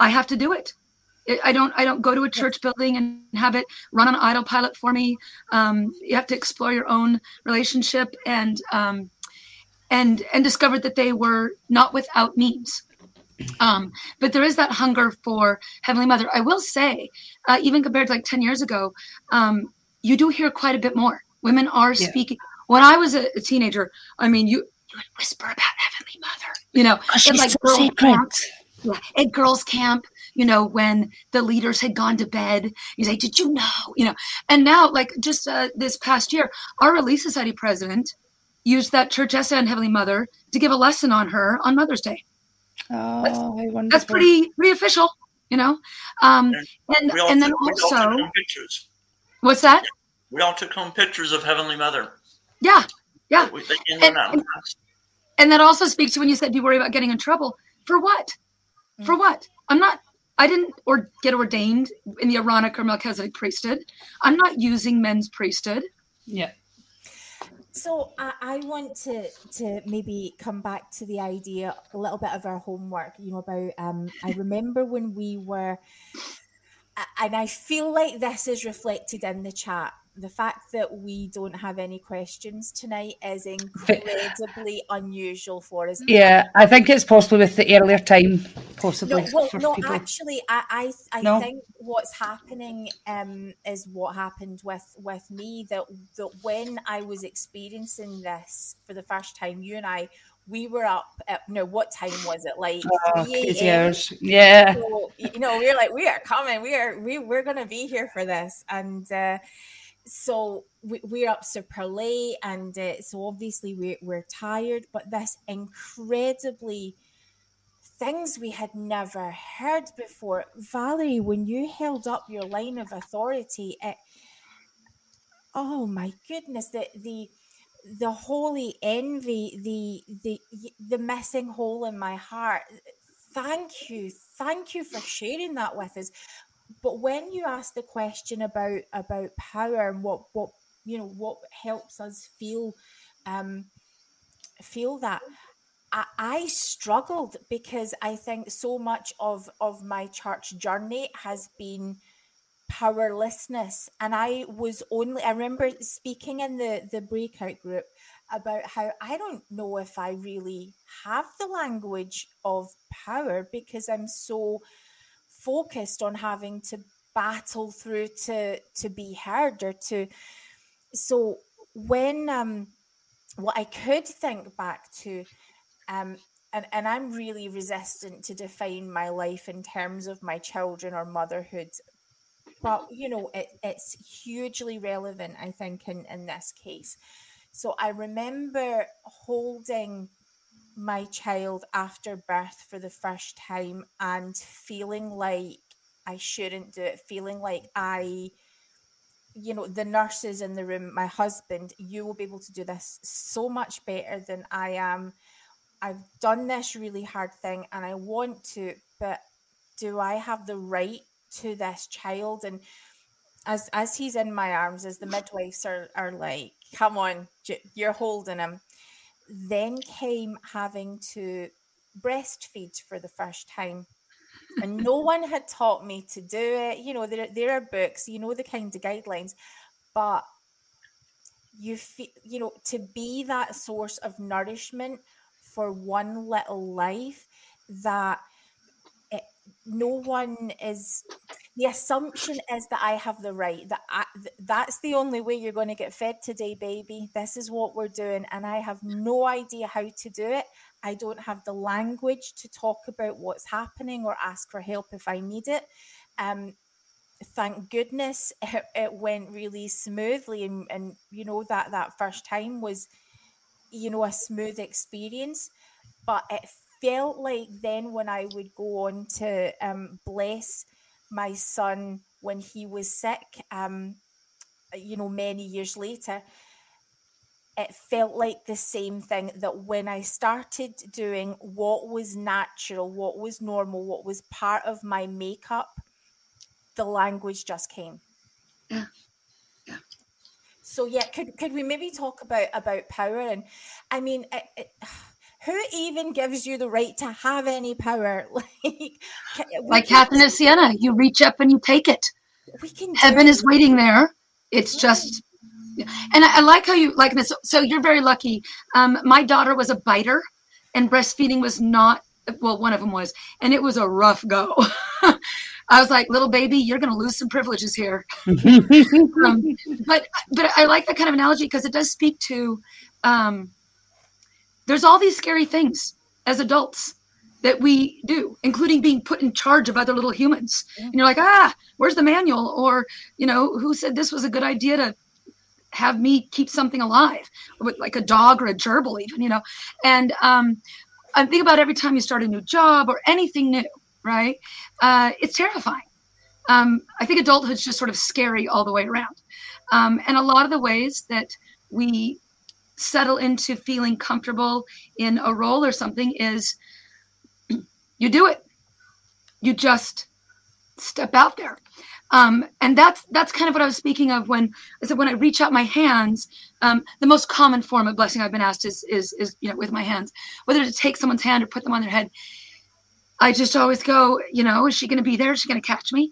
I have to do it. I don't I don't go to a church building and have it run on autopilot for me. Um, you have to explore your own relationship and um, and and discovered that they were not without means. Um, but there is that hunger for Heavenly Mother. I will say, uh, even compared to like ten years ago, um, you do hear quite a bit more. Women are yeah. speaking. When I was a, a, teenager, I mean, you you would whisper about Heavenly Mother, you know, oh, like so camp, yeah, at girls' camp, you know, when the leaders had gone to bed, you say, "Did you know?" You know, and now, like just uh, this past year, our Relief Society president used that church essay on Heavenly Mother to give a lesson on her on Mother's Day. Oh, that's, that's pretty pretty official, you know. Um, and and, and then also, what's that? We all took home pictures of Heavenly Mother. Yeah, yeah. And, and, and, that also speaks to when you said "Do you worry about getting in trouble. For what? For what? I'm not. I didn't or get ordained in the Aaronic or Melchizedek priesthood. I'm not using men's priesthood. Yeah. So I, I want to to maybe come back to the idea a little bit of our homework. You know about um, I remember when we were, and I feel like this is reflected in the chat the fact that we don't have any questions tonight is incredibly unusual for us. Yeah, I think it's possibly with the earlier time, possibly. No, well, no people. actually, I I, I no? think what's happening um, is what happened with with me that that when I was experiencing this for the first time, you and I we were up at no what time was it like oh, years yeah so, you know we are like we are coming we are we, we're gonna be here for this and uh so we, we're up super late and uh, so obviously we're, we're tired but this incredibly things we had never heard before. Valerie when you held up your line of authority it, oh my goodness the the the holy envy the the the missing hole in my heart. Thank you. Thank you for sharing that with us but when you ask the question about about power and what what you know what helps us feel um feel that I, struggled because I think so much of of my church journey has been powerlessness. And I was only I remember speaking in the the breakout group about how I don't know if I really have the language of power because I'm so focused on having to battle through to to be heard or to so when um what I could think back to um and, and I'm really resistant to define my life in terms of my children or motherhood. But you know, it, it's hugely relevant, I think, in, in this case. So I remember holding my child after birth for the first time and feeling like I shouldn't do it, feeling like I, you know, the nurses in the room, my husband, you will be able to do this so much better than I am. I've done this really hard thing and I want to, but do I have the right to this child? And as as he's in my arms, as the midwives are, are like, come on, you're holding him then came having to breastfeed for the first time. And no one had taught me to do it. You know, there, there are books, you know, the kind of guidelines, but you feel, you know, to be that source of nourishment for one little life that no one is the assumption is that I have the right that I, that's the only way you're going to get fed today, baby. This is what we're doing, and I have no idea how to do it. I don't have the language to talk about what's happening or ask for help if I need it. Um, thank goodness it, it went really smoothly, and, and you know that that first time was you know, a smooth experience, but it felt like then when I would go on to um, bless my son when he was sick, um, you know, many years later, it felt like the same thing that when I started doing what was natural, what was normal, what was part of my makeup, the language just came. Yeah. Yeah. So yeah, could could we maybe talk about about power and I mean it, it, who even gives you the right to have any power? like, like Catherine of Siena, you reach up and you take it. We can. Heaven is waiting there. It's just, and I, I like how you like this. So you're very lucky. Um, my daughter was a biter, and breastfeeding was not. Well, one of them was, and it was a rough go. I was like, little baby, you're going to lose some privileges here. um, but but I like that kind of analogy because it does speak to um, there's all these scary things as adults that we do, including being put in charge of other little humans. And you're like, ah, where's the manual? Or, you know, who said this was a good idea to have me keep something alive, like a dog or a gerbil, even, you know? And um, I think about every time you start a new job or anything new, right? Uh, it's terrifying. Um, I think adulthood's just sort of scary all the way around. Um, and a lot of the ways that we settle into feeling comfortable in a role or something is you do it. You just step out there. Um, and that's that's kind of what I was speaking of when I said when I reach out my hands. Um, the most common form of blessing I've been asked is is is you know with my hands, whether to take someone's hand or put them on their head. I just always go, you know, is she going to be there? Is she going to catch me?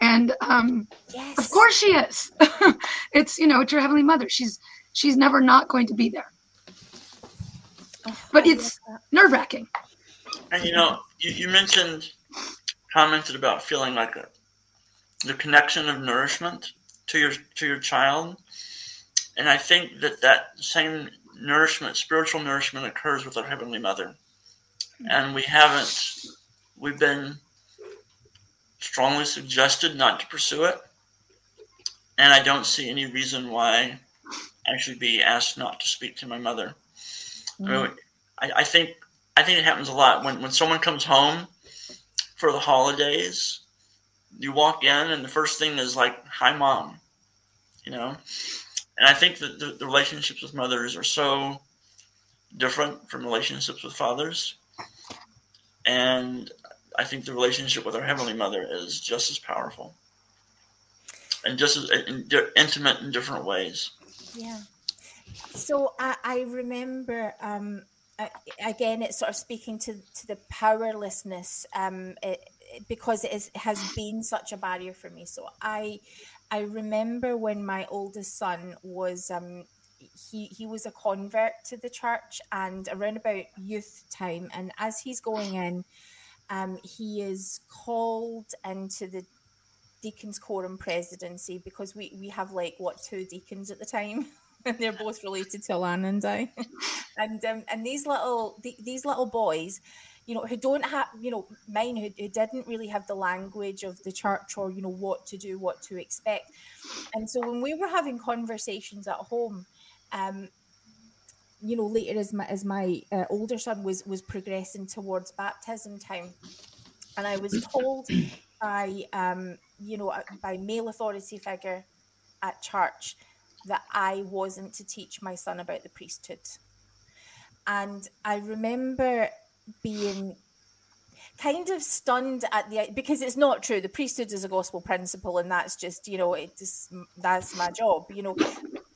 And um, yes. of course she is. it's you know, it's your heavenly mother. She's she's never not going to be there. But it's nerve wracking. And you know, you, you, mentioned, commented about feeling like a, the connection of nourishment to your to your child, and I think that that same nourishment, spiritual nourishment, occurs with our heavenly mother, and we haven't. We've been strongly suggested not to pursue it, and I don't see any reason why actually be asked not to speak to my mother. Mm. I, mean, I, I, think I think it happens a lot when when someone comes home for the holidays. You walk in and the first thing is like, "Hi, mom," you know. And I think that the, the relationships with mothers are so different from relationships with fathers, and I think the relationship with our heavenly mother is just as powerful and just as intimate in different ways. Yeah. So I, I remember um, again, it's sort of speaking to to the powerlessness um, it, because it, is, it has been such a barrier for me. So I I remember when my oldest son was um, he he was a convert to the church and around about youth time, and as he's going in, um, he is called into the deacons quorum presidency because we we have like what two deacons at the time? And they're both related to Alana and I. And um, and these little these little boys you know who don't have you know mine who, who didn't really have the language of the church or you know what to do what to expect. And so when we were having conversations at home um you know later as my as my uh, older son was was progressing towards baptism time and i was told by um you know, by male authority figure at church that I wasn't to teach my son about the priesthood. And I remember being kind of stunned at the because it's not true the priesthood is a gospel principle and that's just you know it just that's my job you know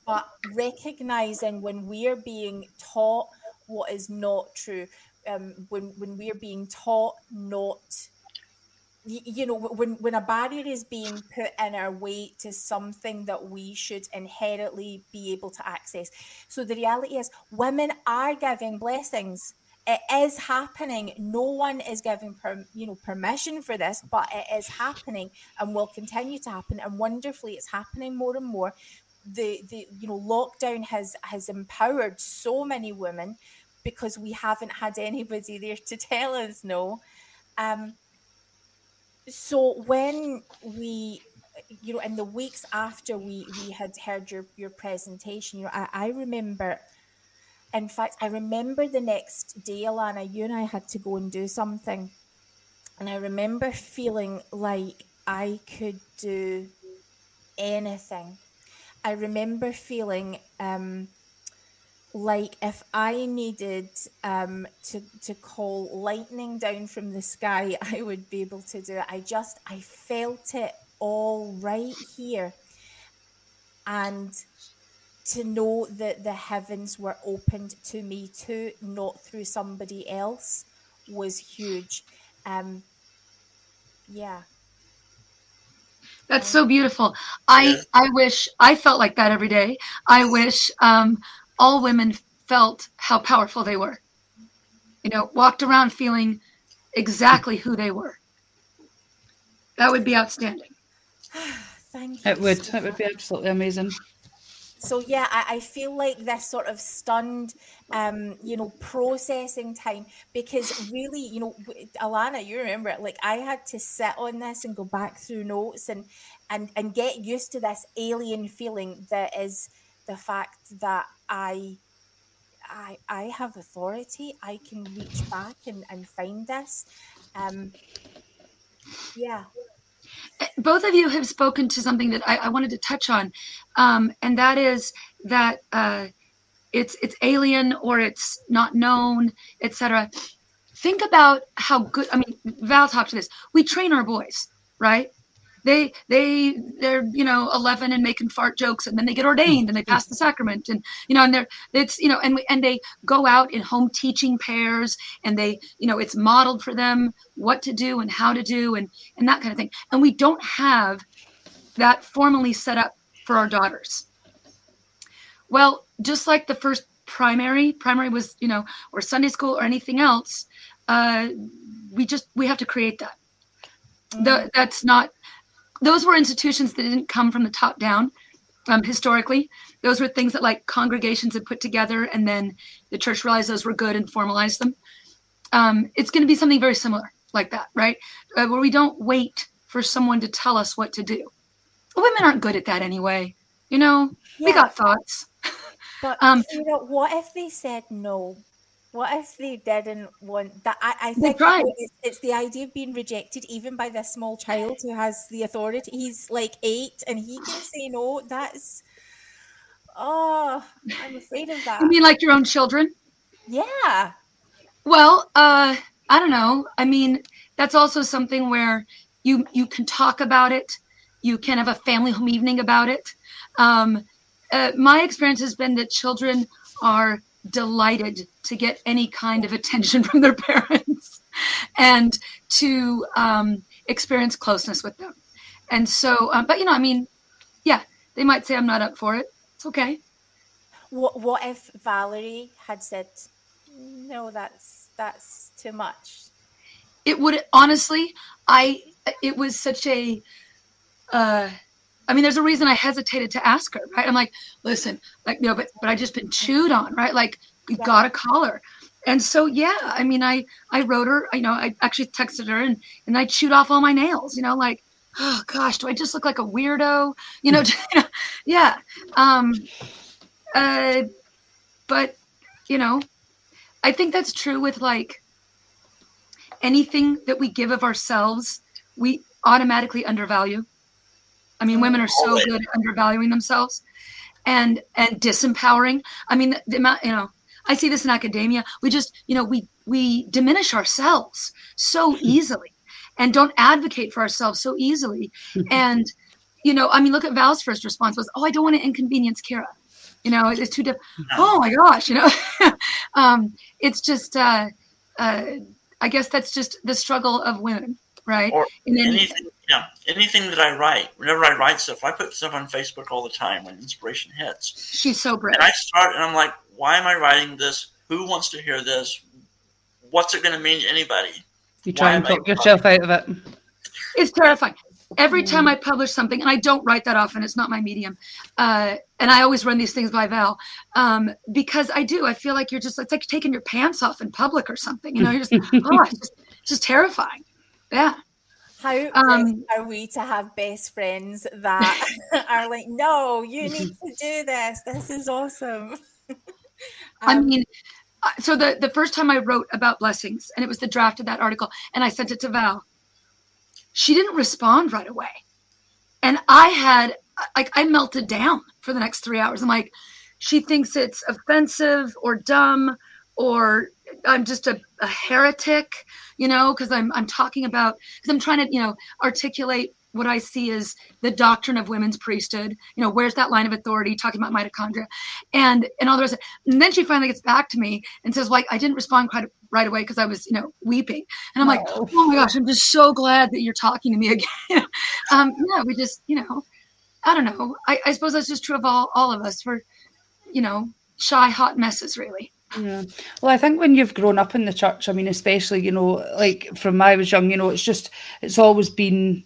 but recognizing when we're being taught what is not true um, when when we're being taught not you know when when a barrier is being put in our way to something that we should inherently be able to access. So the reality is women are giving blessings. It is happening. No one is giving per, you know permission for this but it is happening and will continue to happen. And wonderfully it's happening more and more. The the you know lockdown has has empowered so many women because we haven't had anybody there to tell us no. Um so when we you know in the weeks after we we had heard your your presentation you know i, I remember in fact, I remember the next day, Alana, you and I had to go and do something. And I remember feeling like I could do anything. I remember feeling um, like if I needed um, to to call lightning down from the sky, I would be able to do it. I just I felt it all right here, and to know that the heavens were opened to me too, not through somebody else, was huge. Um, yeah. That's so beautiful. I I wish I felt like that every day. I wish um, all women felt how powerful they were. You know, walked around feeling exactly who they were. That would be outstanding. Thank you. It would. so It would be absolutely amazing. so yeah I, I feel like this sort of stunned um you know processing time because really you know alana you remember it like i had to sit on this and go back through notes and and and get used to this alien feeling that is the fact that i i i have authority i can reach back and and find this um yeah both of you have spoken to something that I, I wanted to touch on, um, and that is that uh, it's it's alien or it's not known, etc. Think about how good. I mean, Val talked to this. We train our boys, right? They they they're you know 11 and making fart jokes, and then they get ordained and they pass the sacrament, and you know, and they're it's you know, and we, and they go out in home teaching pairs, and they you know, it's modeled for them what to do and how to do, and and that kind of thing. And we don't have that formally set up for our daughters. Well, just like the first primary, primary was, you know, or Sunday school or anything else, uh, we just we have to create that. The, that's not. Those were institutions that didn't come from the top down. Um, historically, those were things that like congregations had put together, and then the church realized those were good and formalized them. Um, it's going to be something very similar like that, right? Uh, where we don't wait for someone to tell us what to do. Women aren't good at that anyway. You know, we got thoughts. But Um, you know, what if they said no? What if they didn't want that? I, I think it's, it's the idea of being rejected, even by this small child who has the authority. He's like eight, and he can say no. That's oh, I'm afraid of that. You mean like your own children? yeah, Well, uh, I don't know. I mean, that's also something where you you can talk about it. You can have a family home evening about it. Um, uh, my experience has been that children are delighted to get any kind of attention from their parents and to um, experience closeness with them. And so, um, but you know, I mean, yeah, they might say I'm not up for it. It's okay. what what if Valerie had said no? That's that's too much. it would honestly i it was such a uh i mean there's a reason i hesitated to ask her right i'm like listen like you know but but i just been chewed on right like you Yeah. gotta call her and so yeah i mean i i wrote her you know i actually texted her and and i chewed off all my nails you know like oh gosh do i just look like a weirdo you know yeah um uh but you know i think that's true with like anything that we give of ourselves, we automatically undervalue. I mean, women are so Always. good at undervaluing themselves and and disempowering. I mean, the, the amount, you know, I see this in academia. We just, you know, we we diminish ourselves so easily and don't advocate for ourselves so easily. and you know, I mean, look at Val's first response was, "Oh, I don't want to inconvenience Kara." You know, it's too. Diff- oh my gosh, you know, um, it's just. Uh, uh, I guess that's just the struggle of women, right? Or And then- anything, yeah, anything that I write. Whenever I write stuff, I put stuff on Facebook all the time when inspiration hits, she's so brave. and I start and I'm like, why am I writing this? Who wants to hear this? What's it going to mean to anybody? You try Why and am talk yourself out of it. It's terrifying. Every time I publish something, and I don't write that often, it's not my medium, uh, and I always run these things by Val um, because I do. I feel like you're just it's like taking your pants off in public or something. You know, you're just oh, it's just, it's just terrifying. Yeah. How Um, are we to have best friends that are like, no, you need to do this. This is awesome. I um, mean, uh, so the the first time I wrote about blessings, and it was the draft of that article, and I sent it to Val. She didn't respond right away, and I had uh, like I melted down for the next three hours. I'm like, she thinks it's offensive or dumb or I'm just a, a heretic, you know, because I'm I'm talking about because I'm trying to you know articulate what I see as the doctrine of women's priesthood. You know, where's that line of authority? Talking about mitochondria, and and all the rest. And then she finally gets back to me and says, like, I didn't respond quite right away because I was, you know, weeping. And I'm like, oh my gosh, I'm just so glad that you're talking to me again. um, yeah, we just, you know, I don't know. I, I suppose that's just true of all all of us. We're, you know, shy, hot messes, really. Yeah. Well, I think when you've grown up in the church, I mean, especially, you know, like from when I was young, you know, it's just, it's always been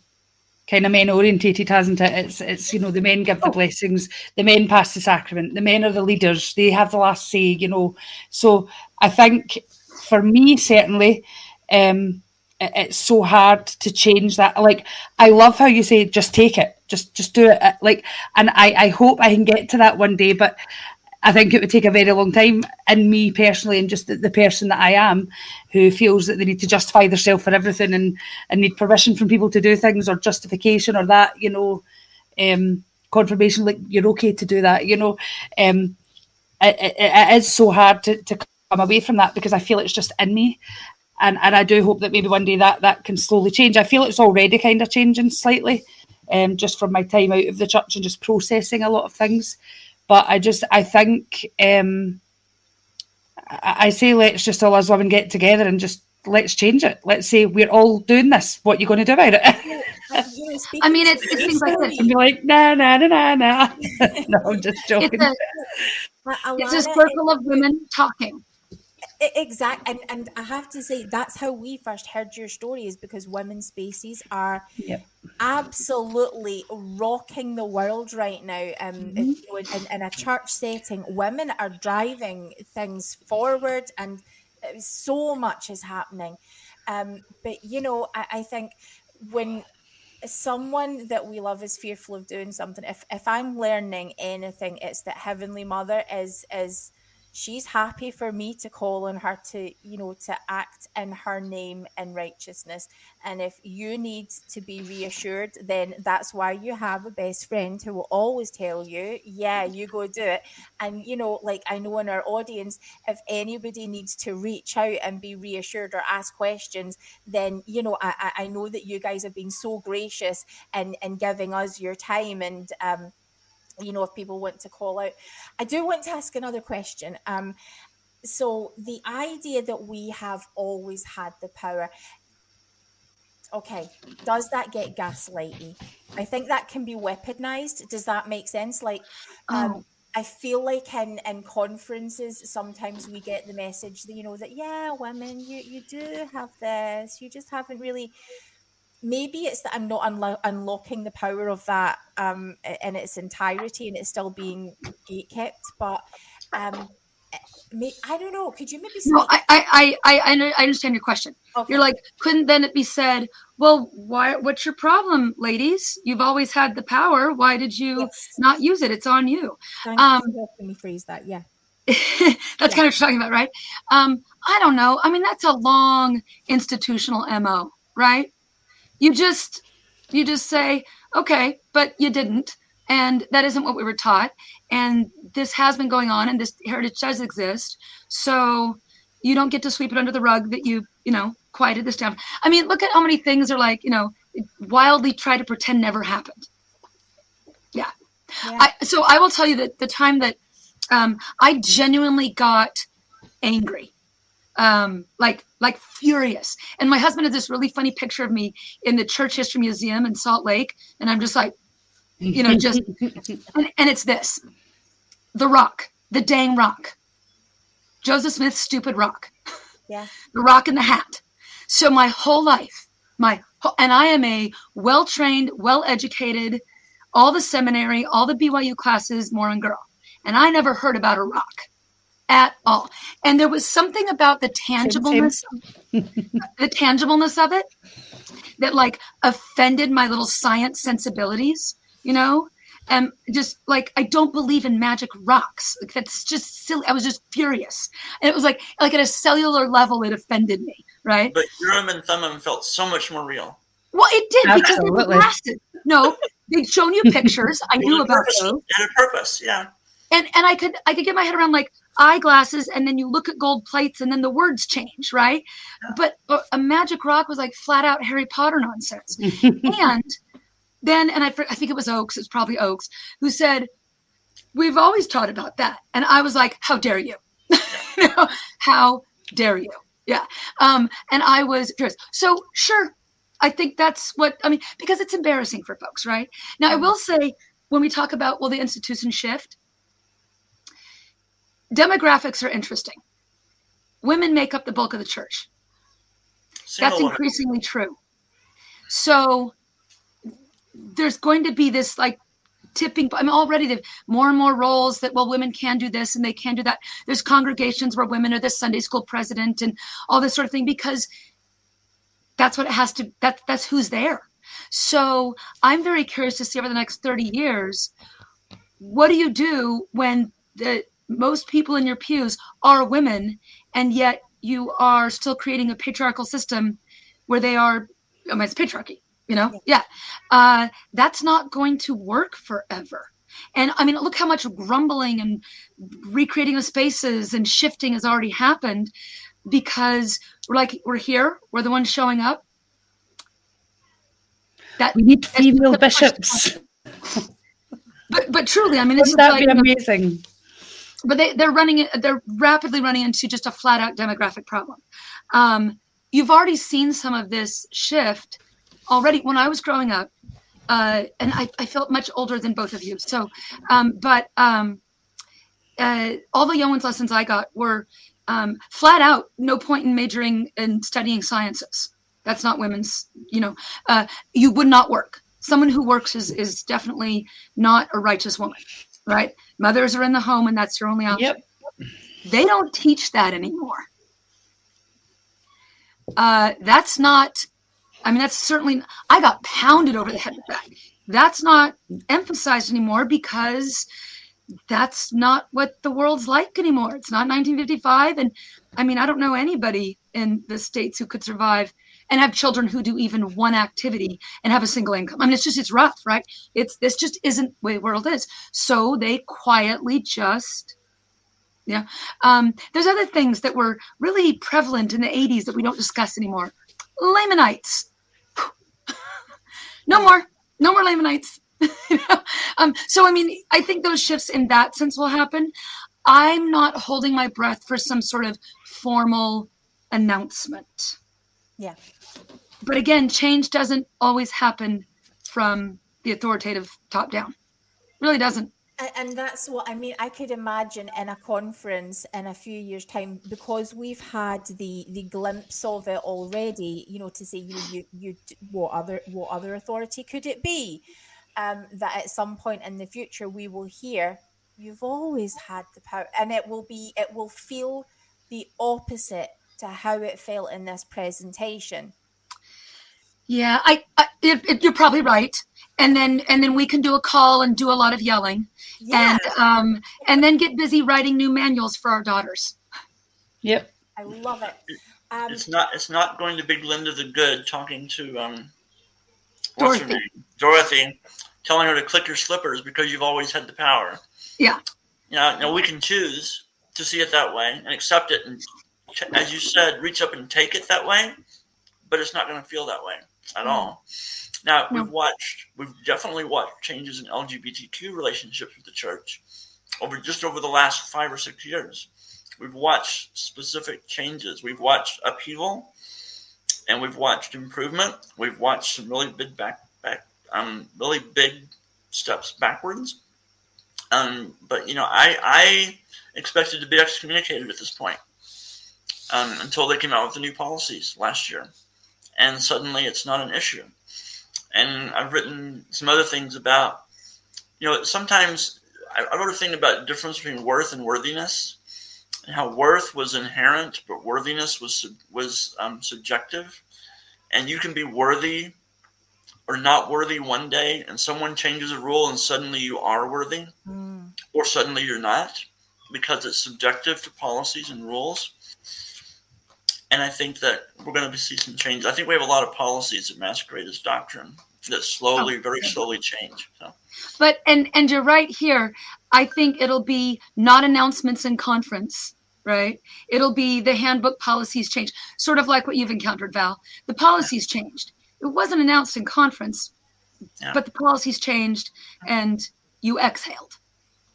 kind of men orientated, hasn't it? It's, it's, you know, the men give the oh. blessings, the men pass the sacrament, the men are the leaders, they have the last say, you know. So I think for me, certainly, um, it's so hard to change that. Like, I love how you say, just take it, just, just do it. Like, and I, I hope I can get to that one day, but I think it would take a very long time. And me personally, and just the, the, person that I am, who feels that they need to justify themselves for everything and, and need permission from people to do things or justification or that, you know, um, confirmation, like you're okay to do that, you know. Um, it, it, it is so hard to, to come away from that because I feel it's just in me. And, and I do hope that maybe one day that, that can slowly change. I feel it's already kind of changing slightly, um, just from my time out of the church and just processing a lot of things. But I just I think um, I, I say let's just all us women get together and just let's change it. Let's say we're all doing this. What are you going to do about it? I mean, it's, it's things like this. And be like, nah, nah, nah, nah, nah. no, I'm just joking. It's a, it's a circle of women talking. Exactly, and and I have to say that's how we first heard your story is because women's spaces are yep. absolutely rocking the world right now. Um, mm-hmm. you know, in, in, a church setting, women are driving things forward, and uh, so much is happening. Um, but you know, I, I think when someone that we love is fearful of doing something, if if I'm learning anything, it's that Heavenly Mother is is she's happy for me to call on her to you know to act in her name in righteousness. And if you need to be reassured then that's why you have a best friend who will always tell you yeah you go do it. And you know like i know in our audience if anybody needs to reach out and be reassured or ask questions then you know i i know that you guys have been so gracious in in giving us your time and um you know, if people want to call out. I do want to ask another question. Um, so the idea that we have always had the power. Okay, does that get gaslighty? I think that can be weaponized. Does that make sense? Like, um, oh. I feel like in, in conferences, sometimes we get the message that, you know, that, yeah, women, you, you do have this. You just haven't really maybe it's that I'm not unlo- unlocking the power of that um, in its entirety and it's still being gate kept. But um, eh, I don't know. Could you maybe? No, I, I, I, I understand your question. Okay. You're like, couldn't then it be said? Well, why? What's your problem, ladies? You've always had the power. Why did you yes. not use it? It's on you. Thank um, you for me phrase that. Yeah. that's yeah. kind of what you're talking about, right? Um, I don't know. I mean, that's a long institutional mo, right? You just you just say okay but you didn't. And that isn't what we were taught. And this has been going on and this heritage does exist. So you don't get to sweep it under the rug that you you know quieted this down. I mean look at how many things are like you know wildly try to pretend never happened. Yeah, yeah. I, so i will tell you that the time that um, i genuinely got angry um, like like furious. And my husband has this really funny picture of me in the Church History Museum in Salt Lake, and I'm just like, you know, just and, and it's this, the rock, the dang rock, Joseph Smith's stupid rock, yeah, the rock in the hat. So my whole life, my and I am a well trained, well educated, all the seminary, all the BYU classes, Mormon girl, and I never heard about a rock at all. And there was something about the tangibleness, the tangibleness of it that like offended my little science sensibilities, you know? And just like I don't believe in magic rocks. Like that's just silly. I was just furious, and it was like like at a cellular level, it offended me, right? But Urim and Thummim felt so much more real. Well, it did because they Absolutely. were blasted. No, they'd shown you pictures. I knew about purpose. those, It had a purpose, yeah. and and I could I could get my head around like eyeglasses, and then you look at gold plates, and then the words change, right? But a, a magic rock was like flat out Harry Potter nonsense. and then and I, I think it was oaks it's probably oaks who said we've always taught about that. And i was like how dare you. You know, how dare you. Yeah. Um and i was curious so sure i think that's what i mean because it's embarrassing for folks right? Now i will say when we talk about will the institution shift demographics are interesting women make up the bulk of the church Single that's woman. increasingly true. So there's going to be this like tipping. I mean, already they've more and more roles that well, women can do this and they can do that. There's congregations where women are the Sunday school president and all this sort of thing because that's what it has to. That that's who's there. So I'm very curious to see over the next 30 years, what do you do when the most people in your pews are women, and yet you are still creating a patriarchal system where they are, I mean, it's patriarchy, you know? Yeah. Uh, that's not going to work forever. And I mean, look how much grumbling and recreating of spaces and shifting has already happened because we're like, we're here, we're the ones showing up. That, We need female bishops. but but truly, I mean, this Wouldn't is that like, be amazing? But they, they're running they're rapidly running into just a flat out demographic problem. Um, you've already seen some of this shift already. When i was growing up uh, and I, I felt much older than both of you. So um, but um, uh, all the Young Women's lessons i got were um, flat out no point in majoring and studying sciences. That's not women's you know uh, you would not work. Someone who works is is definitely not a righteous woman right? Mothers are in the home and that's your only option. Yep. they don't teach that anymore. Uh, that's not i mean that's certainly i got pounded over the head with that. That's not emphasized anymore because that's not what the world's like anymore. It's not 1955 and i mean i don't know anybody in the states who could survive and have children who do even one activity and have a single income. I mean it's just it's rough right? It's this just isn't the way the world is. So they quietly just yeah. Um, there's other things that were really prevalent in the 80s that we don't discuss anymore. Lamanites. No more. No more lamanites. Um, so i mean i think those shifts in that sense will happen. I'm not holding my breath for some sort of formal announcement Yeah. but again change doesn't always happen from the authoritative top down really doesn't And, and that's what I mean. I could imagine in a conference in a few years' time, because we've had the the glimpse of it already. You know, to say you you you what other what other authority could it be? Um, that at some point in the future we will hear you've always had the power, and it will be it will feel the opposite to how it felt in this presentation. Yeah, I, I it, it, you're probably right. And then and then we can do a call and do a lot of yelling, Yeah, and um and then get busy writing new manuals for our daughters. Yep. I love it. Um, It's not. It's not going to be Glinda the Good talking to um, what's her Dorothy. name, Dorothy, telling her to click your slippers because you've always had the power. Yeah. You know, now we can choose to see it that way and accept it, and as you said, reach up and take it that way. But it's not going to feel that way at all. Now No. we've watched. We've definitely watched changes in LGBTQ relationships with the church over just over the last five or six years. We've watched specific changes. We've watched upheaval, and we've watched improvement. We've watched some really big back, back, um, really big steps backwards. Um, but you know, I, I expected to be excommunicated at this point um, until they came out with the new policies last year, and suddenly it's not an issue. And I've written some other things about, you know, sometimes I, I wrote a thing about the difference between worth and worthiness and how worth was inherent, but worthiness was was um, subjective, and you can be worthy or not worthy one day and someone changes a rule and suddenly you are worthy mm. or suddenly you're not because it's subjective to policies and rules. And I think that we're going to see some change. I think we have a lot of policies that masquerade as doctrine that slowly, oh, very slowly change. So. But and and you're right here. I think it'll be not announcements in conference, right? It'll be the handbook policies change, sort of like what you've encountered, Val. The policies yeah. changed. It wasn't announced in conference, yeah. but the policies changed, and you exhaled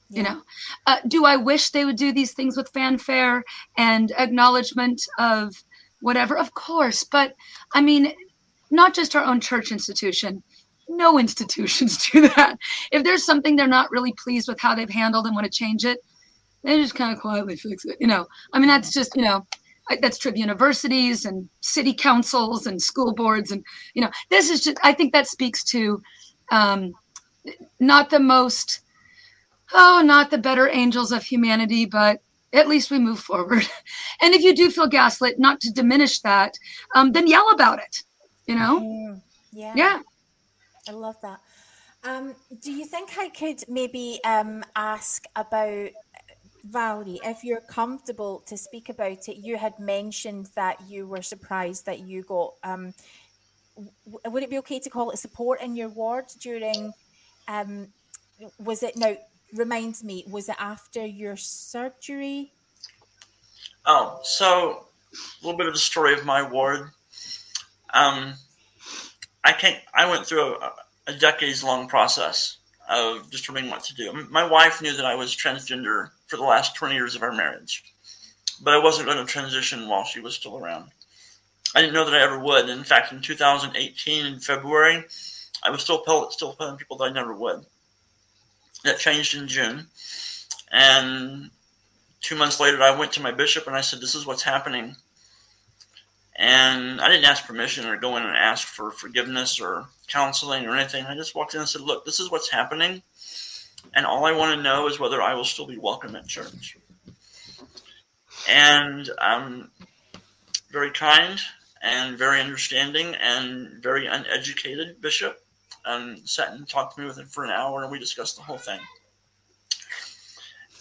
you know uh, do i wish they would do these things with fanfare and acknowledgement of whatever of course but i mean not just our own church institution. No institutions do that. If there's something they're not really pleased with how they've handled and want to change it they just kind of quietly fix it you know? I mean that's just you know that's true of universities and city councils and school boards and you know this is just i think that speaks to um, not the most oh, not the better angels of humanity, but at least we move forward. and if you do feel gaslit, not to diminish that, um, then yell about it. You know? Mm, yeah. Yeah. I love that. Um, do you think I could maybe um, ask about Valerie, if you're comfortable to speak about it? You had mentioned that you were surprised that you got. Um, would it be okay to call it support in your ward during? Um, was it now? Reminds me, was it after your surgery? Oh, so a little bit of the story of my ward. Um, I can't. I went through a, a decades long process of determining what to do. My wife knew that I was transgender for the last 20 years of our marriage, but I wasn't going to transition while she was still around. I didn't know that I ever would. In fact, in 2018, in February, I was still, still telling people that I never would that changed in June. And two months later, I went to my bishop and I said, This is what's happening. And I didn't ask permission or go in and ask for forgiveness or counseling or anything. I just walked in and said, Look, this is what's happening. And all I want to know is whether I will still be welcome at church. And I'm very kind and very understanding and very uneducated bishop and sat and talked to me with him for an hour, and we discussed the whole thing.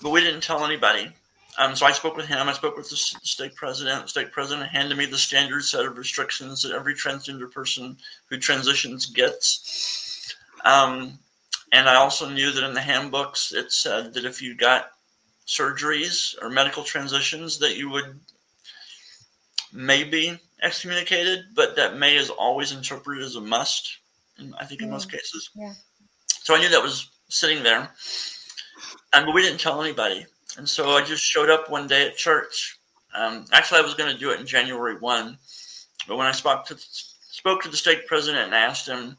But we didn't tell anybody. Um, so I spoke with him. I spoke with the stake president. The stake president handed me the standard set of restrictions that every transgender person who transitions gets. Um, and I also knew that in the handbooks it said that if you got surgeries or medical transitions, that you would maybe excommunicated, but that may is always interpreted as a must. I think in most cases. Yeah. So I knew that was sitting there, and but we didn't tell anybody. And so I just showed up one day at church. Um, actually, I was going to do it in January one, but when I spoke to spoke to the stake president and asked him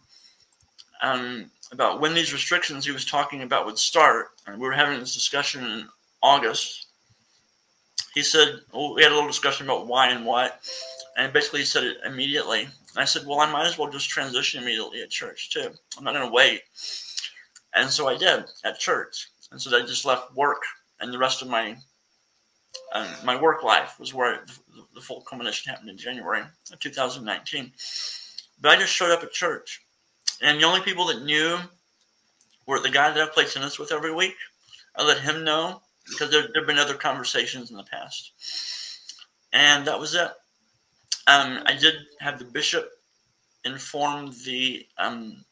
um, about when these restrictions he was talking about would start, and we were having this discussion in August. He said, well, we had a little discussion about why and what, and basically he said it immediately. I said, well, I might as well just transition immediately at church too. I'm not going to wait. And so I did at church. And so I just left work, and the rest of my um, my work life was where the, the full culmination happened in January of 2019. But I just showed up at church, and the only people that knew were the guy that I played tennis with every week. I let him know because there have been other conversations in the past, and that was it. Um, I did have the bishop inform the um,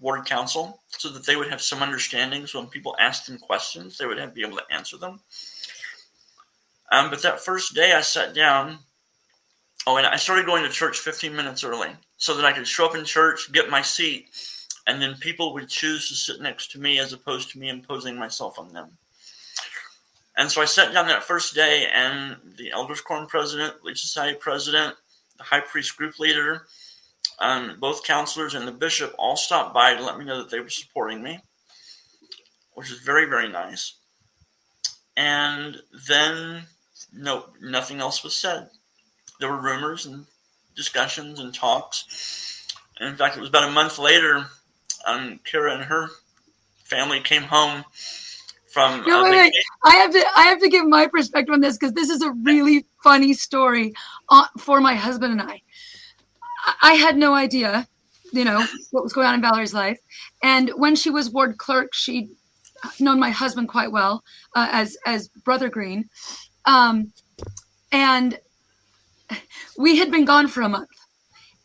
ward council so that they would have some understanding. So when people asked them questions, they would have, be able to answer them. Um, but that first day, I sat down. Oh, and I started going to church 15 minutes early so that I could show up in church, get my seat, and then people would choose to sit next to me as opposed to me imposing myself on them. And so I sat down that first day, and the Elders Quorum president, Relief Society president, the high priest group leader, um, both counselors and the bishop all stopped by to let me know that they were supporting me, which is very, very nice. And then, no, nothing else was said. There were rumors and discussions and talks. And in fact, it was about a month later, um, Kira and her family came home from. No, wait, wait. I have to. I have to give my perspective on this because this is a really funny story uh, for my husband and I. I had no idea you know, what was going on in Valerie's life. And when she was ward clerk, she'd known my husband quite well uh, as as Brother Green, um, and we had been gone for a month.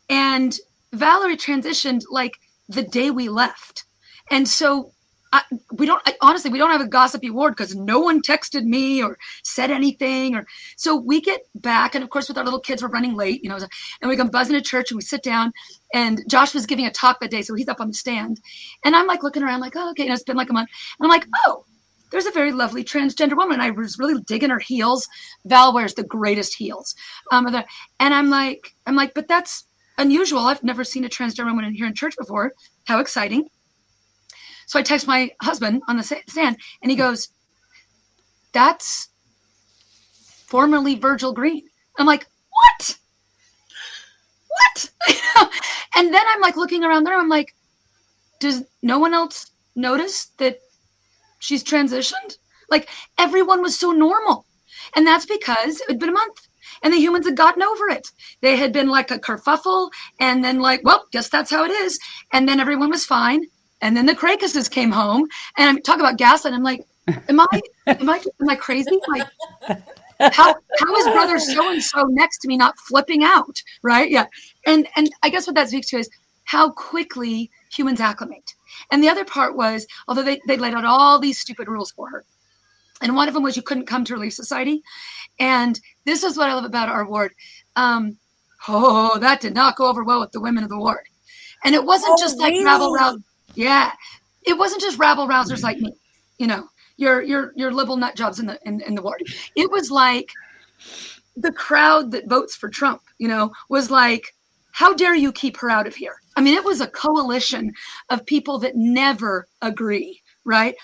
And Valerie transitioned like the day we left, and so I, we don't I, honestly we don't have a gossipy ward because no one texted me or said anything or so we get back and of course with our little kids we're running late you know and we come buzzing to church and we sit down and Josh was giving a talk that day so he's up on the stand and I'm like looking around like oh okay you know it's been like a month and I'm like oh there's a very lovely transgender woman and I was really digging her heels. Val wears the greatest heels um and I'm like I'm like but that's unusual. I've never seen a transgender woman in here in church before. How exciting so I text my husband on the stand, and he goes, "That's formerly Virgil Green." I'm like, "What? What?" and then I'm like looking around there. I'm like, "Does no one else notice that she's transitioned?" Like everyone was so normal, and that's because it had been a month and the humans had gotten over it. They had been like a kerfuffle, and then like, well, guess that's how it is. And then everyone was fine. And then the Cracuses came home and I'm talking about gaslight. I'm like, am I, am I, am I crazy? Like, how, how is brother so-and-so next to me not flipping out? Right. Yeah. And, and I guess what that speaks to is how quickly humans acclimate. And the other part was, although they, they laid out all these stupid rules for her. And one of them was you couldn't come to Relief Society. And this is what I love about our ward. Um, oh, that did not go over well with the women of the ward. And it wasn't oh, just like really? rabble yeah, it wasn't just rabble rousers like me, you know, your your your liberal nut jobs in the in, in the ward. It was like the crowd that votes for Trump, you know, was like, how dare you keep her out of here? I mean, it was a coalition of people that never agree, right?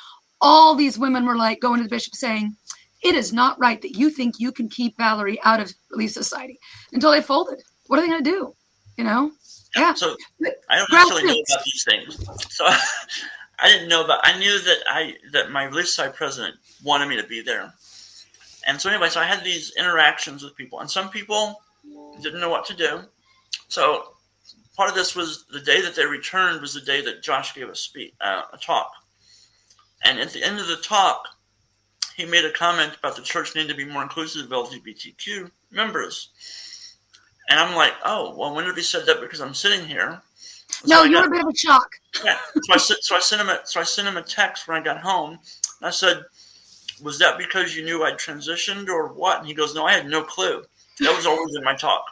All these women were like going to the bishop saying, it is not right that you think you can keep Valerie out of Relief Society until they folded. What are they going to do? You know? Yeah. So I don't necessarily know about these things. So I didn't know about. I knew that I that my Relief Society president wanted me to be there, and so anyway, so I had these interactions with people, and some people didn't know what to do. So part of this was the day that they returned was the day that Josh gave a speech, uh, a talk, and at the end of the talk, he made a comment about the church needing to be more inclusive of LGBTQ members. And I'm like, oh, well, when did he said that? Because I'm sitting here. So no, you're got, a bit of a shock. Yeah. So I, so I sent him a so I sent him a text when I got home. I said, "Was that because you knew I'd transitioned or what?" And he goes, "No, I had no clue. That was always in my talk."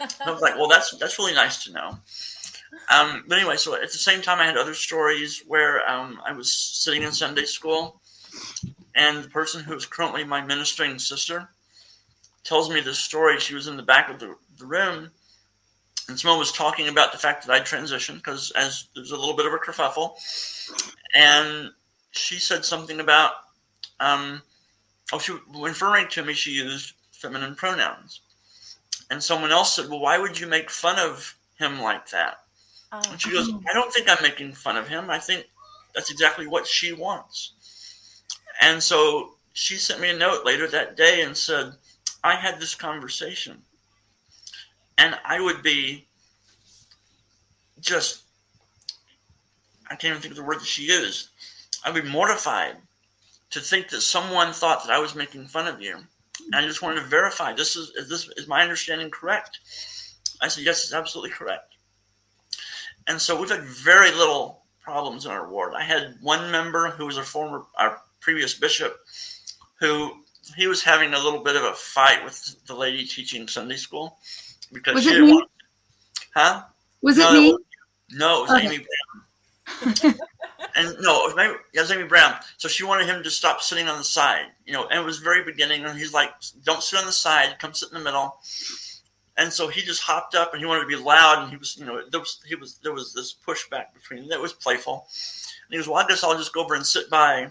And I was like, "Well, that's that's really nice to know." Um, but anyway, so at the same time, I had other stories where um, I was sitting in Sunday school, and the person who is currently my ministering sister tells me this story. She was in the back of the, the room, and someone was talking about the fact that I transitioned because as there's a little bit of a kerfuffle, and she said something about, um, oh, she referring to me, she used feminine pronouns, and someone else said, well, why would you make fun of him like that? and she goes, oh. I don't think I'm making fun of him. I think that's exactly what she wants. And so she sent me a note later that day and said, I had this conversation, and I would be just, I can't even think of the word that she used. I'd be mortified to think that someone thought that I was making fun of you. And I just wanted to verify this is, is this is my understanding correct? I said, yes, it's absolutely correct. And so we've had very little problems in our ward. I had one member who was a former, our previous bishop, who he was having a little bit of a fight with the lady teaching Sunday school because was she didn't want, huh? Was no, it me? no, it was okay. Amy Brown. and no, it was, maybe, it was Amy Brown. So she wanted him to stop sitting on the side, you know. And it was very beginning, and he's like, "Don't sit on the side. Come sit in the middle." And so he just hopped up, and he wanted to be loud, and he was, you know, there was he was there was this pushback between them. It was playful. And he was, "Well, I guess I'll just go over and sit by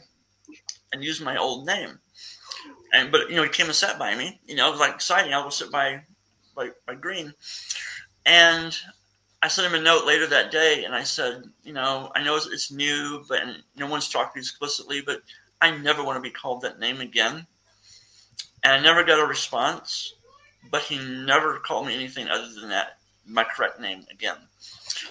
and use my old name." And but you know, he came and sat by me. You know, it was like exciting. I'll go sit by by, by Green. And I sent him a note later that day, and I said, you know, I know it's, it's new, but no one's talked explicitly, but I never want to be called that name again. And I never got a response, but he never called me anything other than that my correct name again.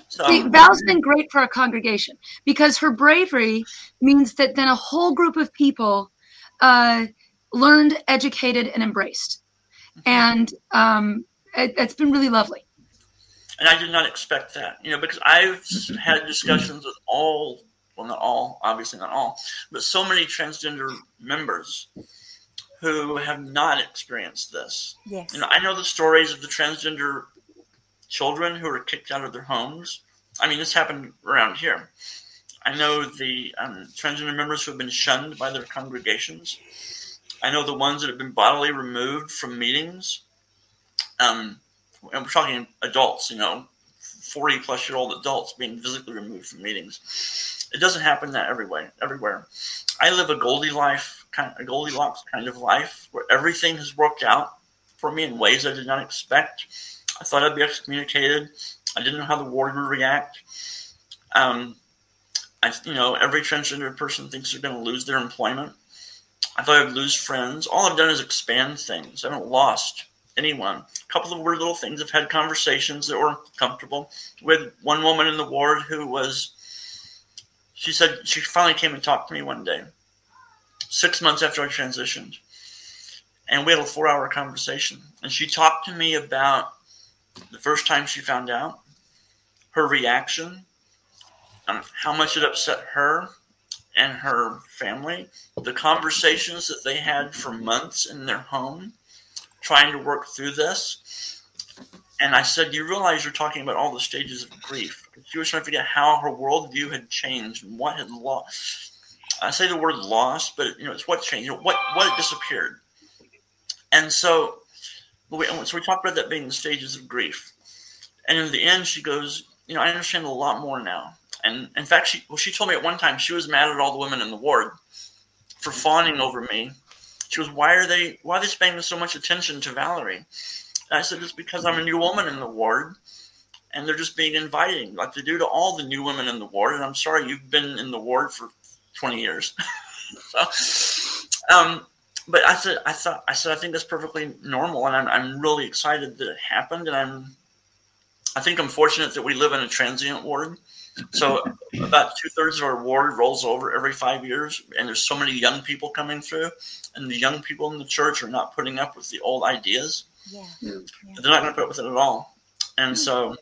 So See, Val's been great for our congregation because her bravery means that then a whole group of people uh, learned, educated, and embraced, and um, it, it's been really lovely. and I did not expect that, you know, because I've had discussions with all, well, not all, obviously not all, but so many transgender members who have not experienced this. Yes. You know, I know the stories of the transgender children who were kicked out of their homes. I mean, this happened around here. I know the um, transgender members who have been shunned by their congregations. I know the ones that have been bodily removed from meetings. Um, and we're talking adults, you know, 40 plus year old adults being physically removed from meetings. It doesn't happen that every way, Everywhere. I live a Goldie life, kind a Goldilocks kind of life where everything has worked out for me in ways I did not expect. I thought I'd be excommunicated. I didn't know how the ward would react. Um, I, you know, every transgender person thinks they're going to lose their employment. I thought I'd lose friends. All I've done is expand things. I haven't lost anyone. A couple of weird little things. I've had conversations that were comfortable with one woman in the ward who was. She said she finally came and talked to me one day, six months after I transitioned, and we had a four-hour conversation. And she talked to me about the first time she found out, her reaction, um, how much it upset her and her family, the conversations that they had for months in their home, trying to work through this. And I said, You realize you're talking about all the stages of grief. She was trying to figure out how her worldview had changed and what had lost. I say the word lost, but you know, it's what changed, you know, what what disappeared. And so, we, so we talked about that being the stages of grief. And in the end, she goes, you know, I understand a lot more now. And in fact, she well, she told me at one time she was mad at all the women in the ward for fawning over me. She goes, "Why are they? Why are they spending so much attention to Valerie?" And I said, "It's because I'm a new woman in the ward, and they're just being inviting, like they do to all the new women in the ward. And I'm sorry, you've been in the ward for 20 years." so, um, but I said, I thought, I said, I think that's perfectly normal, and I'm, I'm really excited that it happened, and I'm, I think I'm fortunate that we live in a transient ward. So about two thirds of our ward rolls over every five years, and there's so many young people coming through, and the young people in the church are not putting up with the old ideas. Yeah. Yeah. They're not going to put up with it at all. And so,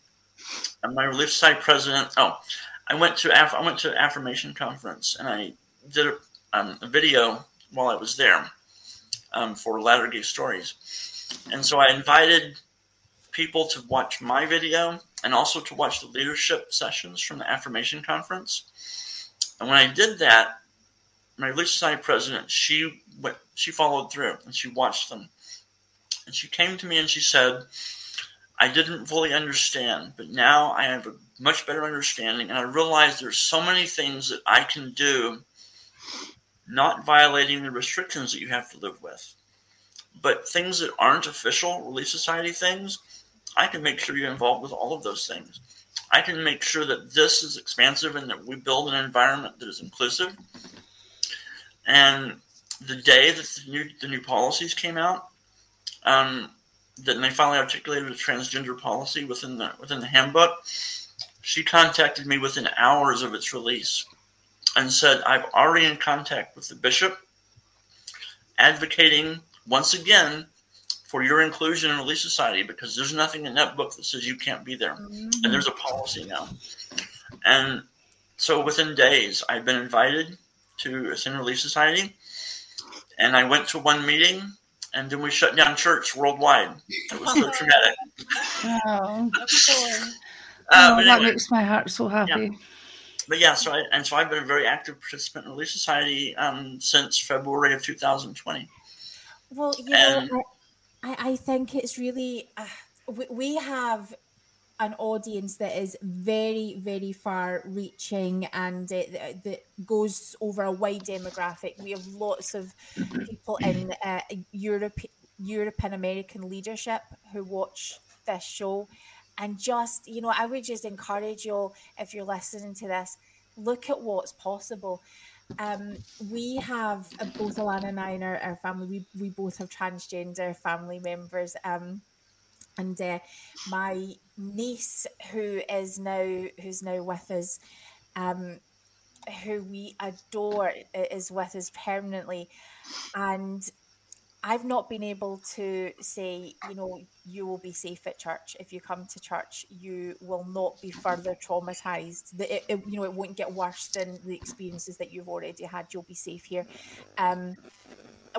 and my relief society president. Oh, I went to Aff- I went to affirmation conference, and I did a, um, a video while I was there um, for Latter Day Stories, and so I invited people to watch my video and also to watch the leadership sessions from the affirmation conference. And when I did that, my relief society president she went she followed through and she watched them, and she came to me and she said. I didn't fully understand, but now I have a much better understanding, and I realize there's so many things that I can do, not violating the restrictions that you have to live with, but things that aren't official Relief Society things. I can make sure you're involved with all of those things. I can make sure that this is expansive and that we build an environment that is inclusive. And the day that the new the new policies came out, um, that they finally articulated a transgender policy within the within the handbook. She contacted me within hours of its release and said, "I've already in contact with the bishop, advocating once again for your inclusion in Relief Society because there's nothing in that book that says you can't be there, and there's a policy now." And so within days, I've been invited to Ascend Relief Society, and I went to one meeting and then we shut down church worldwide. It was so traumatic. Oh, Uh, oh, but, that anyway, makes my heart so happy. but yeah, so I, and so I've been a very active participant in Relief Society um, since February of 2020. Well, you And- know, I, I think it's really uh, we, we have an audience that is very, very far reaching and that- goes over a wide demographic. We have lots of people in uh, Europe, European American leadership who watch this show. And just, you know, I would just encourage you all, if you're listening to this, look at what's possible. Um, we have uh, both Alana and I in our, our family. We we both have transgender family members. Um, and uh, my niece who is now who's now with us um, who we adore is with us permanently and I've not been able to say, you know, you will be safe at church. If you come to church, you will not be further traumatized. That it, it, you know, it won't get worse than the experiences that you've already had. You'll be safe here. Um,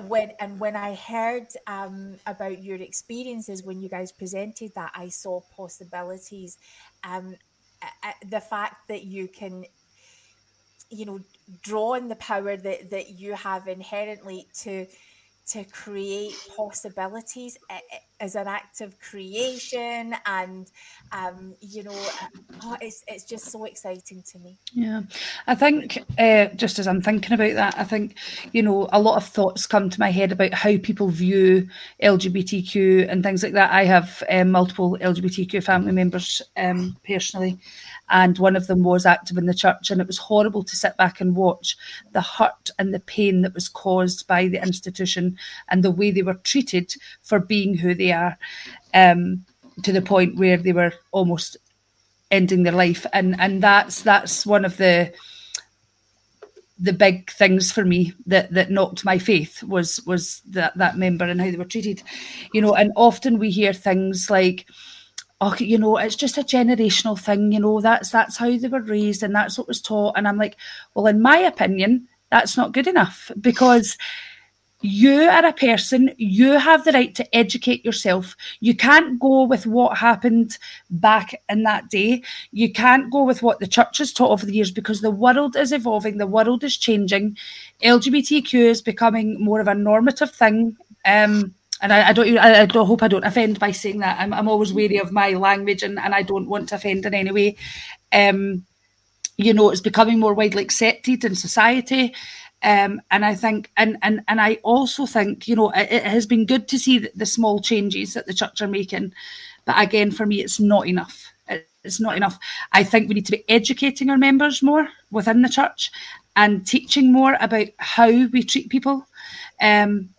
when and when I heard um, about your experiences when you guys presented that, I saw possibilities. Um, the fact that you can you know draw on the power that that you have inherently to to create possibilities as an act of creation and um, you know oh, it's, it's just so exciting to me. Yeah. I think uh, just as i'm thinking about that i think you know a lot of thoughts come to my head about how people view lgbtq and things like that. I have um, multiple lgbtq family members um, personally and one of them was active in the church and it was horrible to sit back and watch the hurt and the pain that was caused by the institution and the way they were treated for being who they are um, to the point where they were almost ending their life. And and that's that's one of the the big things for me that that knocked my faith was was that that member and how they were treated. You know and often we hear things like oh, you know, it's just a generational thing, you know, that's that's how they were raised and that's what was taught. And I'm like, well, in my opinion, that's not good enough because you are a person, you have the right to educate yourself. You can't go with what happened back in that day. You can't go with what the church has taught over the years because the world is evolving, the world is changing. LGBTQ is becoming more of a normative thing. Um, and I, I don't I, I, don't hope I don't offend by saying that. I'm, I'm always wary of my language and, and I don't want to offend in any way. Um, you know, it's becoming more widely accepted in society. Um, and I think, and and and I also think, you know, it, it has been good to see the, the, small changes that the church are making, but again, for me, it's not enough. It's not enough. I think we need to be educating our members more within the church, and teaching more about how we treat people. Um,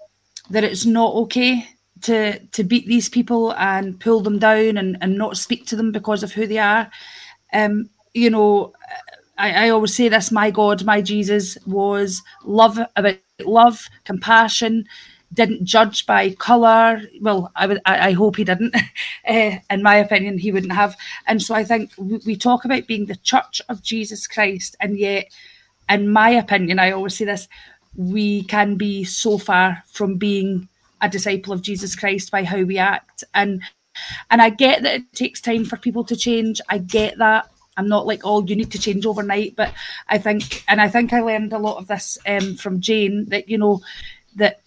that it's not okay to to beat these people and pull them down and, and not speak to them because of who they are. Um, you know, I, I always say this: my God, my Jesus was love about love, compassion, didn't judge by color. Well, I would, I, I hope he didn't. uh, in my opinion, he wouldn't have. And so I think we, we, talk about being the Church of Jesus Christ, and yet, in my opinion, I always say this: we can be so far from being a disciple of Jesus Christ by how we act. And and I get that it takes time for people to change. I get that. I'm not like, oh, you need to change overnight. But I think, and I think I learned a lot of this um, from Jane that, you know, that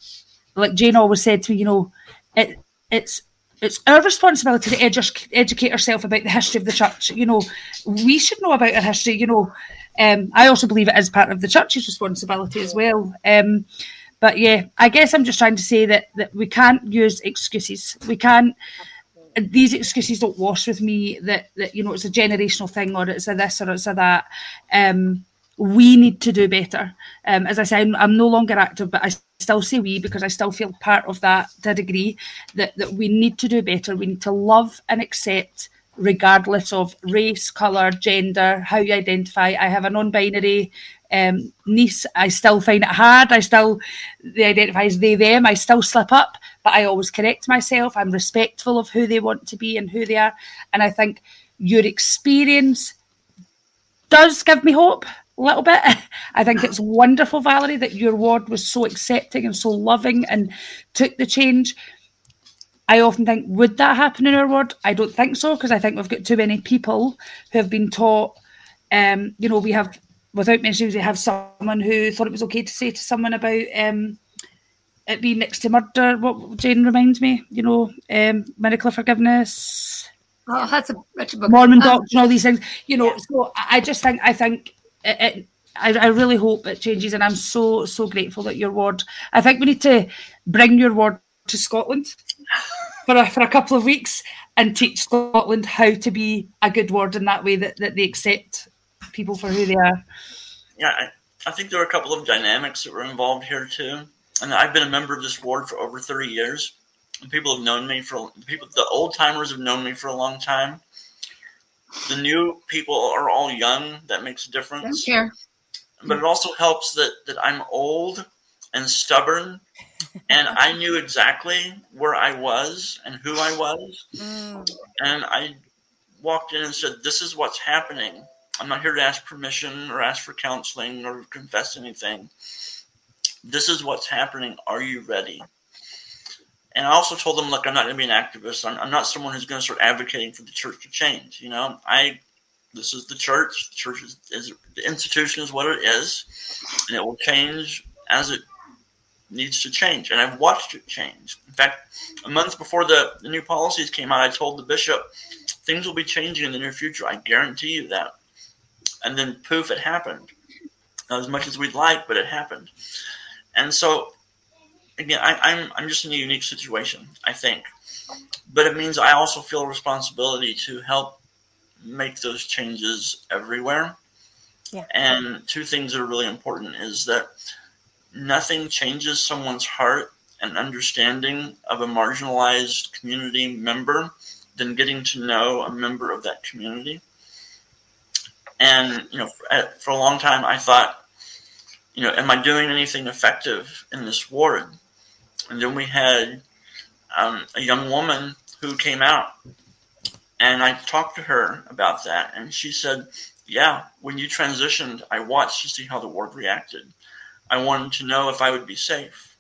like Jane always said to me, you know, it it's it's our responsibility to edu- educate ourselves about the history of the church. You know, we should know about our history. You know, um, I also believe it is part of the church's responsibility as well. Um, but yeah, I guess I'm just trying to say that that we can't use excuses. We can't. These excuses don't wash with me. That that you know it's a generational thing, or it's a this, or it's a that. Um, we need to do better. Um, as I say, I'm, I'm, no longer active, but I still say we because I still feel part of that to a degree. That that we need to do better. We need to love and accept regardless of race, colour, gender, how you identify. I have a non binary um, niece. I still find it hard. I still, they identify as they, them. I still slip up, but I always correct myself. I'm respectful of who they want to be and who they are. And I think your experience does give me hope a little bit. I think it's wonderful, Valerie, that your ward was so accepting and so loving and took the change. I often think, would that happen in our ward? I don't think so because I think we've got too many people who have been taught. Um, you know, we have, without mentioning, we have someone who thought it was okay to say to someone about um, it being next to murder. What Jane reminds me, you know, um, miracle of forgiveness. Oh, that's a, that's a book. Mormon um, doctrine, all these things. You know, yeah. so I just think, I think it, it I, I, really hope it changes, and I'm so so grateful that your ward. I think we need to bring your ward to Scotland for a, for a couple of weeks and teach Scotland how to be a good ward in that way that, that they accept people for who they are. Yeah, I, I think there are a couple of dynamics that were involved here too. And I've been a member of this ward for over 30 years. And people have known me for people. The old timers have known me for a long time. The new people are all young. That makes a difference. Don't care. But it also helps that that I'm old and stubborn, and I knew exactly where I was and who I was, Mm. and I walked in and said, "This is what's happening." I'm not here to ask permission or ask for counseling or confess anything. This is what's happening. Are you ready? And I also told them, look, I'm not going to be an activist. I'm, I'm not someone who's going to start advocating for the church to change. You know, I this is the church. The church is, is the institution is what it is, and it will change as it needs to change. And I've watched it change. In fact, a month before the, the new policies came out, I told the bishop things will be changing in the near future. I guarantee you that. And then poof, it happened. Not as much as we'd like, but it happened. And so, again, I, I'm I'm just in a unique situation, I think. But it means I also feel a responsibility to help make those changes everywhere. Yeah. And two things that are really important is that nothing changes someone's heart and understanding of a marginalized community member than getting to know a member of that community. And you know, for, a long time, I thought, you know, am I doing anything effective in this ward? And then we had um, a young woman who came out, and I talked to her about that, and she said, "Yeah, when you transitioned, I watched to see how the ward reacted. I wanted to know if I would be safe,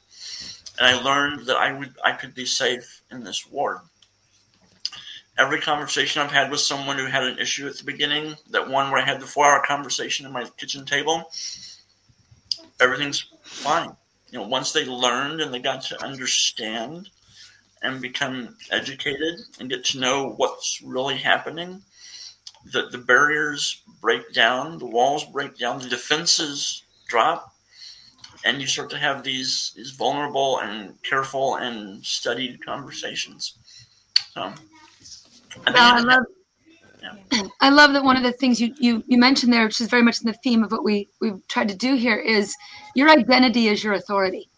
and I learned that I would, I could be safe in this ward." every conversation I've had with someone who had an issue at the beginning, that one where I had the four hour conversation at my kitchen table, everything's fine. You know, once they learned and they got to understand and become educated and get to know what's really happening, the, the barriers break down, the walls break down, the defenses drop, and you start to have these, these vulnerable and careful and studied conversations. So, I Well, I love Yeah. I love that one of the things you, you you mentioned there, which is very much in the theme of what we we've tried to do here, is your identity is your authority,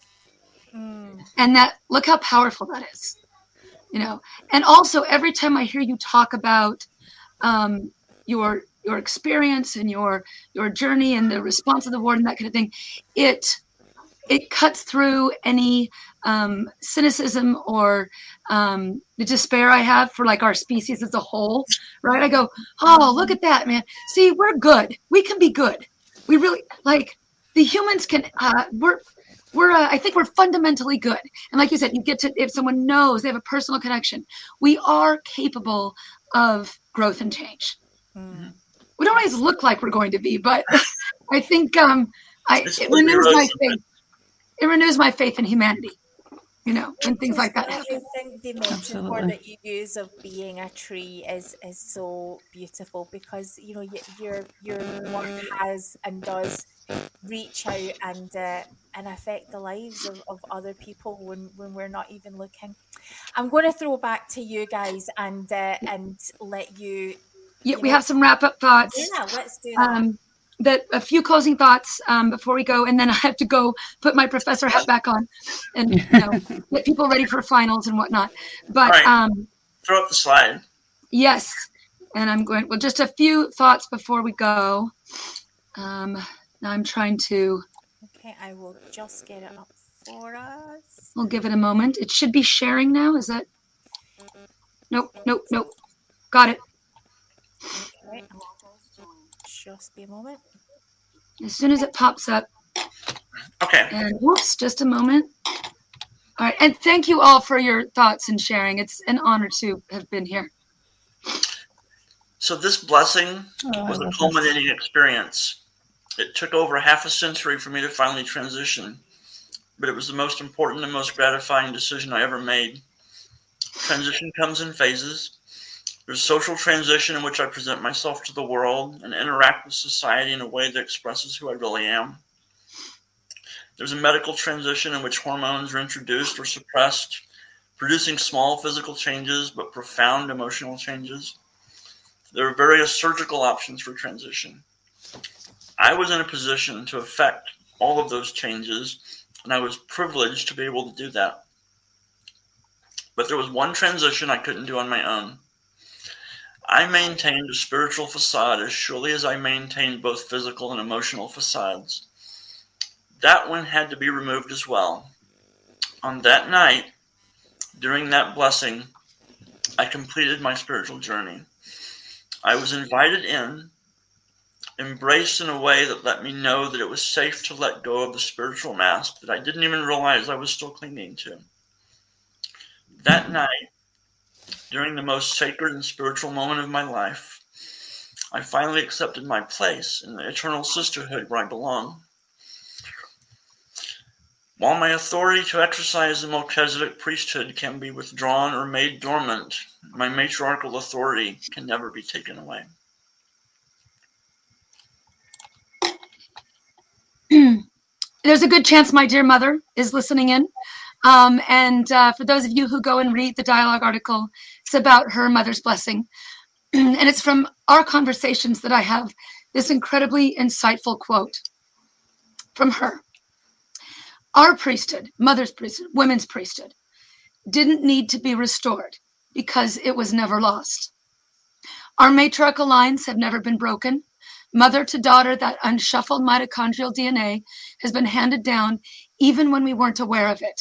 Mm. and that look how powerful that is, you know. And also, every time I hear you talk about um, your your experience and your your journey and the response of the ward and that kind of thing, it it cuts through any um, cynicism or um, the despair I have for like our species as a whole, right? I go, oh, look at that, man. See, we're good. We can be good. We really like the humans can. Uh, we're we're. Uh, I think we're fundamentally good. And like you said, you get to if someone knows they have a personal connection, we are capable of growth and change. Mm. We don't always look like we're going to be, but I think um, I It's it like renews you're my right. faith. It renews my faith in humanity. You know, and things like that I happen. think the metaphor that you use of being a tree is is so beautiful because you know y- your your work has and does reach out and uh, and affect the lives of, of other people when, when we're not even looking. I'm going to throw back to you guys and uh, and let you. Yeah, we have some wrap up thoughts. Yeah, let's do that. um, that a few closing thoughts um, before we go, and then I have to go put my professor hat back on and you know get people ready for finals and whatnot. But Right. um, throw up the slide. yes, and I'm going. Well, just a few thoughts before we go. Um, now I'm trying to. okay, I will just get it up for us. We'll give it a moment. It should be sharing now. Is that? Nope. Nope. Nope. Got it. Okay, just be a moment. As soon as it pops up. Okay. And whoops, just a moment. All right, and thank you all for your thoughts and sharing. It's an honor to have been here. So this blessing Oh, was a love this. culminating experience. It took over half a century for me to finally transition, but it was the most important and most gratifying decision I ever made. Transition comes in phases. There's a social transition in which I present myself to the world and interact with society in a way that expresses who I really am. There's a medical transition in which hormones are introduced or suppressed, producing small physical changes but profound emotional changes. There are various surgical options for transition. I was in a position to affect all of those changes, and I was privileged to be able to do that. But there was one transition I couldn't do on my own. I maintained a spiritual facade as surely as I maintained both physical and emotional facades. That one had to be removed as well. On that night, during that blessing, I completed my spiritual journey. I was invited in, embraced in a way that let me know that it was safe to let go of the spiritual mask that I didn't even realize I was still clinging to. That night, during the most sacred and spiritual moment of my life, I finally accepted my place in the eternal sisterhood where I belong. While my authority to exercise the Melchizedek priesthood can be withdrawn or made dormant, my matriarchal authority can never be taken away. There's a good chance my dear mother is listening in. Um, and uh, for those of you who go and read the dialogue article, it's about her mother's blessing. and it's from our conversations that I have this incredibly insightful quote from her. Our priesthood, mother's priesthood, women's priesthood, didn't need to be restored because it was never lost. Our matriarchal lines have never been broken. Mother to daughter, that unshuffled mitochondrial DNA has been handed down even when we weren't aware of it.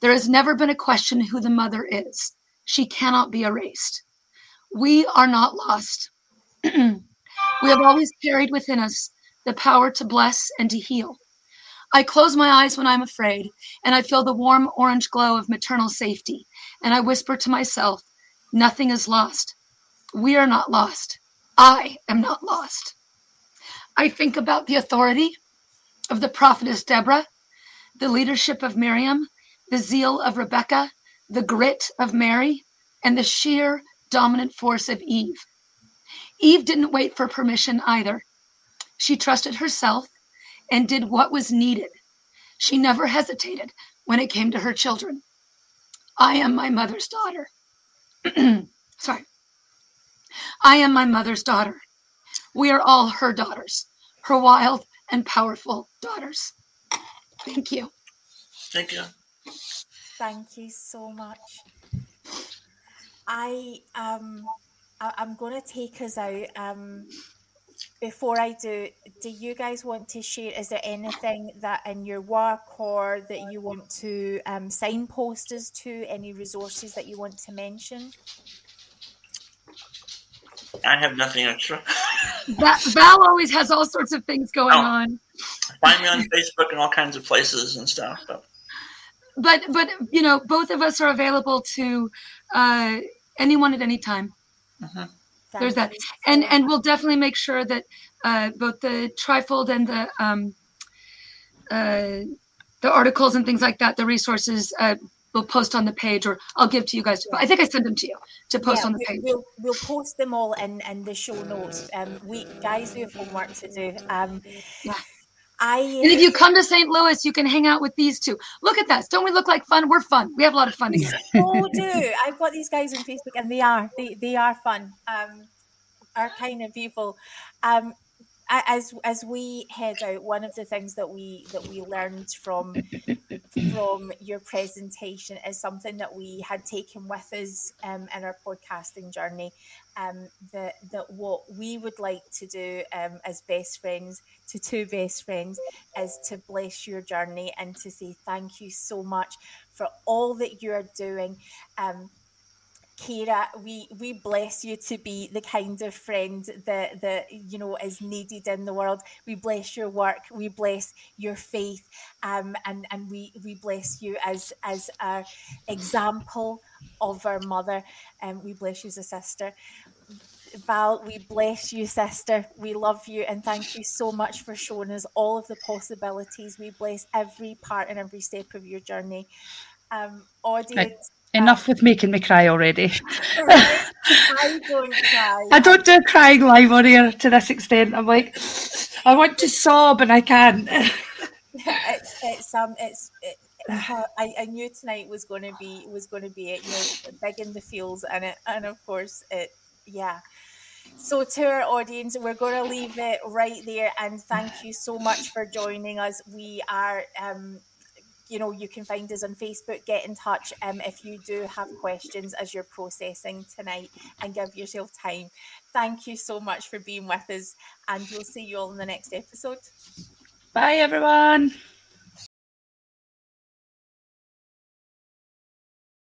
There has never been a question who the mother is. She cannot be erased. We are not lost. we have always carried within us the power to bless and to heal. I close my eyes when I'm afraid, and I feel the warm orange glow of maternal safety, and I whisper to myself, Nothing is lost. We are not lost. I am not lost. I think about the authority of the prophetess Deborah, the leadership of Miriam, the zeal of Rebecca, the grit of Mary, and the sheer dominant force of Eve. Eve didn't wait for permission either. She trusted herself and did what was needed. She never hesitated when it came to her children. I am my mother's daughter. Sorry. I am my mother's daughter. We are all her daughters, her wild and powerful daughters. Thank you. Thank you. Thank you so much. I um I, I'm going to take us out. Um, before I do, do you guys want to share? Is there anything that in your work or that you want to um, signpost us to? Any resources that you want to mention? I have nothing extra. Va- Val always has all sorts of things going Oh. on. Find me on Facebook and all kinds of places and stuff. But But but you know, both of us are available to uh, anyone at any time. There's that, and and we'll definitely make sure that uh, both the trifold and the um, uh, the articles and things like that, the resources, uh, we'll post on the page, or I'll give to you guys. I think I sent them to you to post yeah, on the we- page. We'll, we'll post them all in, in the show notes. Um, we guys, we have homework to do. Um, Yeah. I And if you come to St. Louis, you can hang out with these two. Look at that! Don't we look like fun? We're fun. We have a lot of fun together. oh do I've got these guys on Facebook and they are they, they are fun. Um, are kind of people. Um, as as we head out, one of the things that we that we learned from from your presentation is something that we had taken with us um, in our podcasting journey. Um, that that what we would like to do um, as best friends to two best friends is to bless your journey and to say thank you so much for all that you're doing. Um, Kira, we we bless you to be the kind of friend that that you know is needed in the world. We bless your work, we bless your faith, um, and and we we bless you as as a example of our mother, and um, we bless you as a sister. Val, we bless you, sister. We love you and thank you so much for showing us all of the possibilities. We bless every part and every step of your journey. Um, audience, Enough with making me cry already. I don't cry. I don't do crying live on here to this extent. I'm like, I want to sob and I can't. it's it's um it's it, I, I knew tonight was going to be was going to be it you know big in the feels and it and of course it yeah so to our audience we're going to leave it right there and thank you so much for joining us we are um you know, you can find us on Facebook. Get in touch um, if you do have questions as you're processing tonight and give yourself time. Thank you so much for being with us, and we'll see you all in the next episode. Bye, everyone.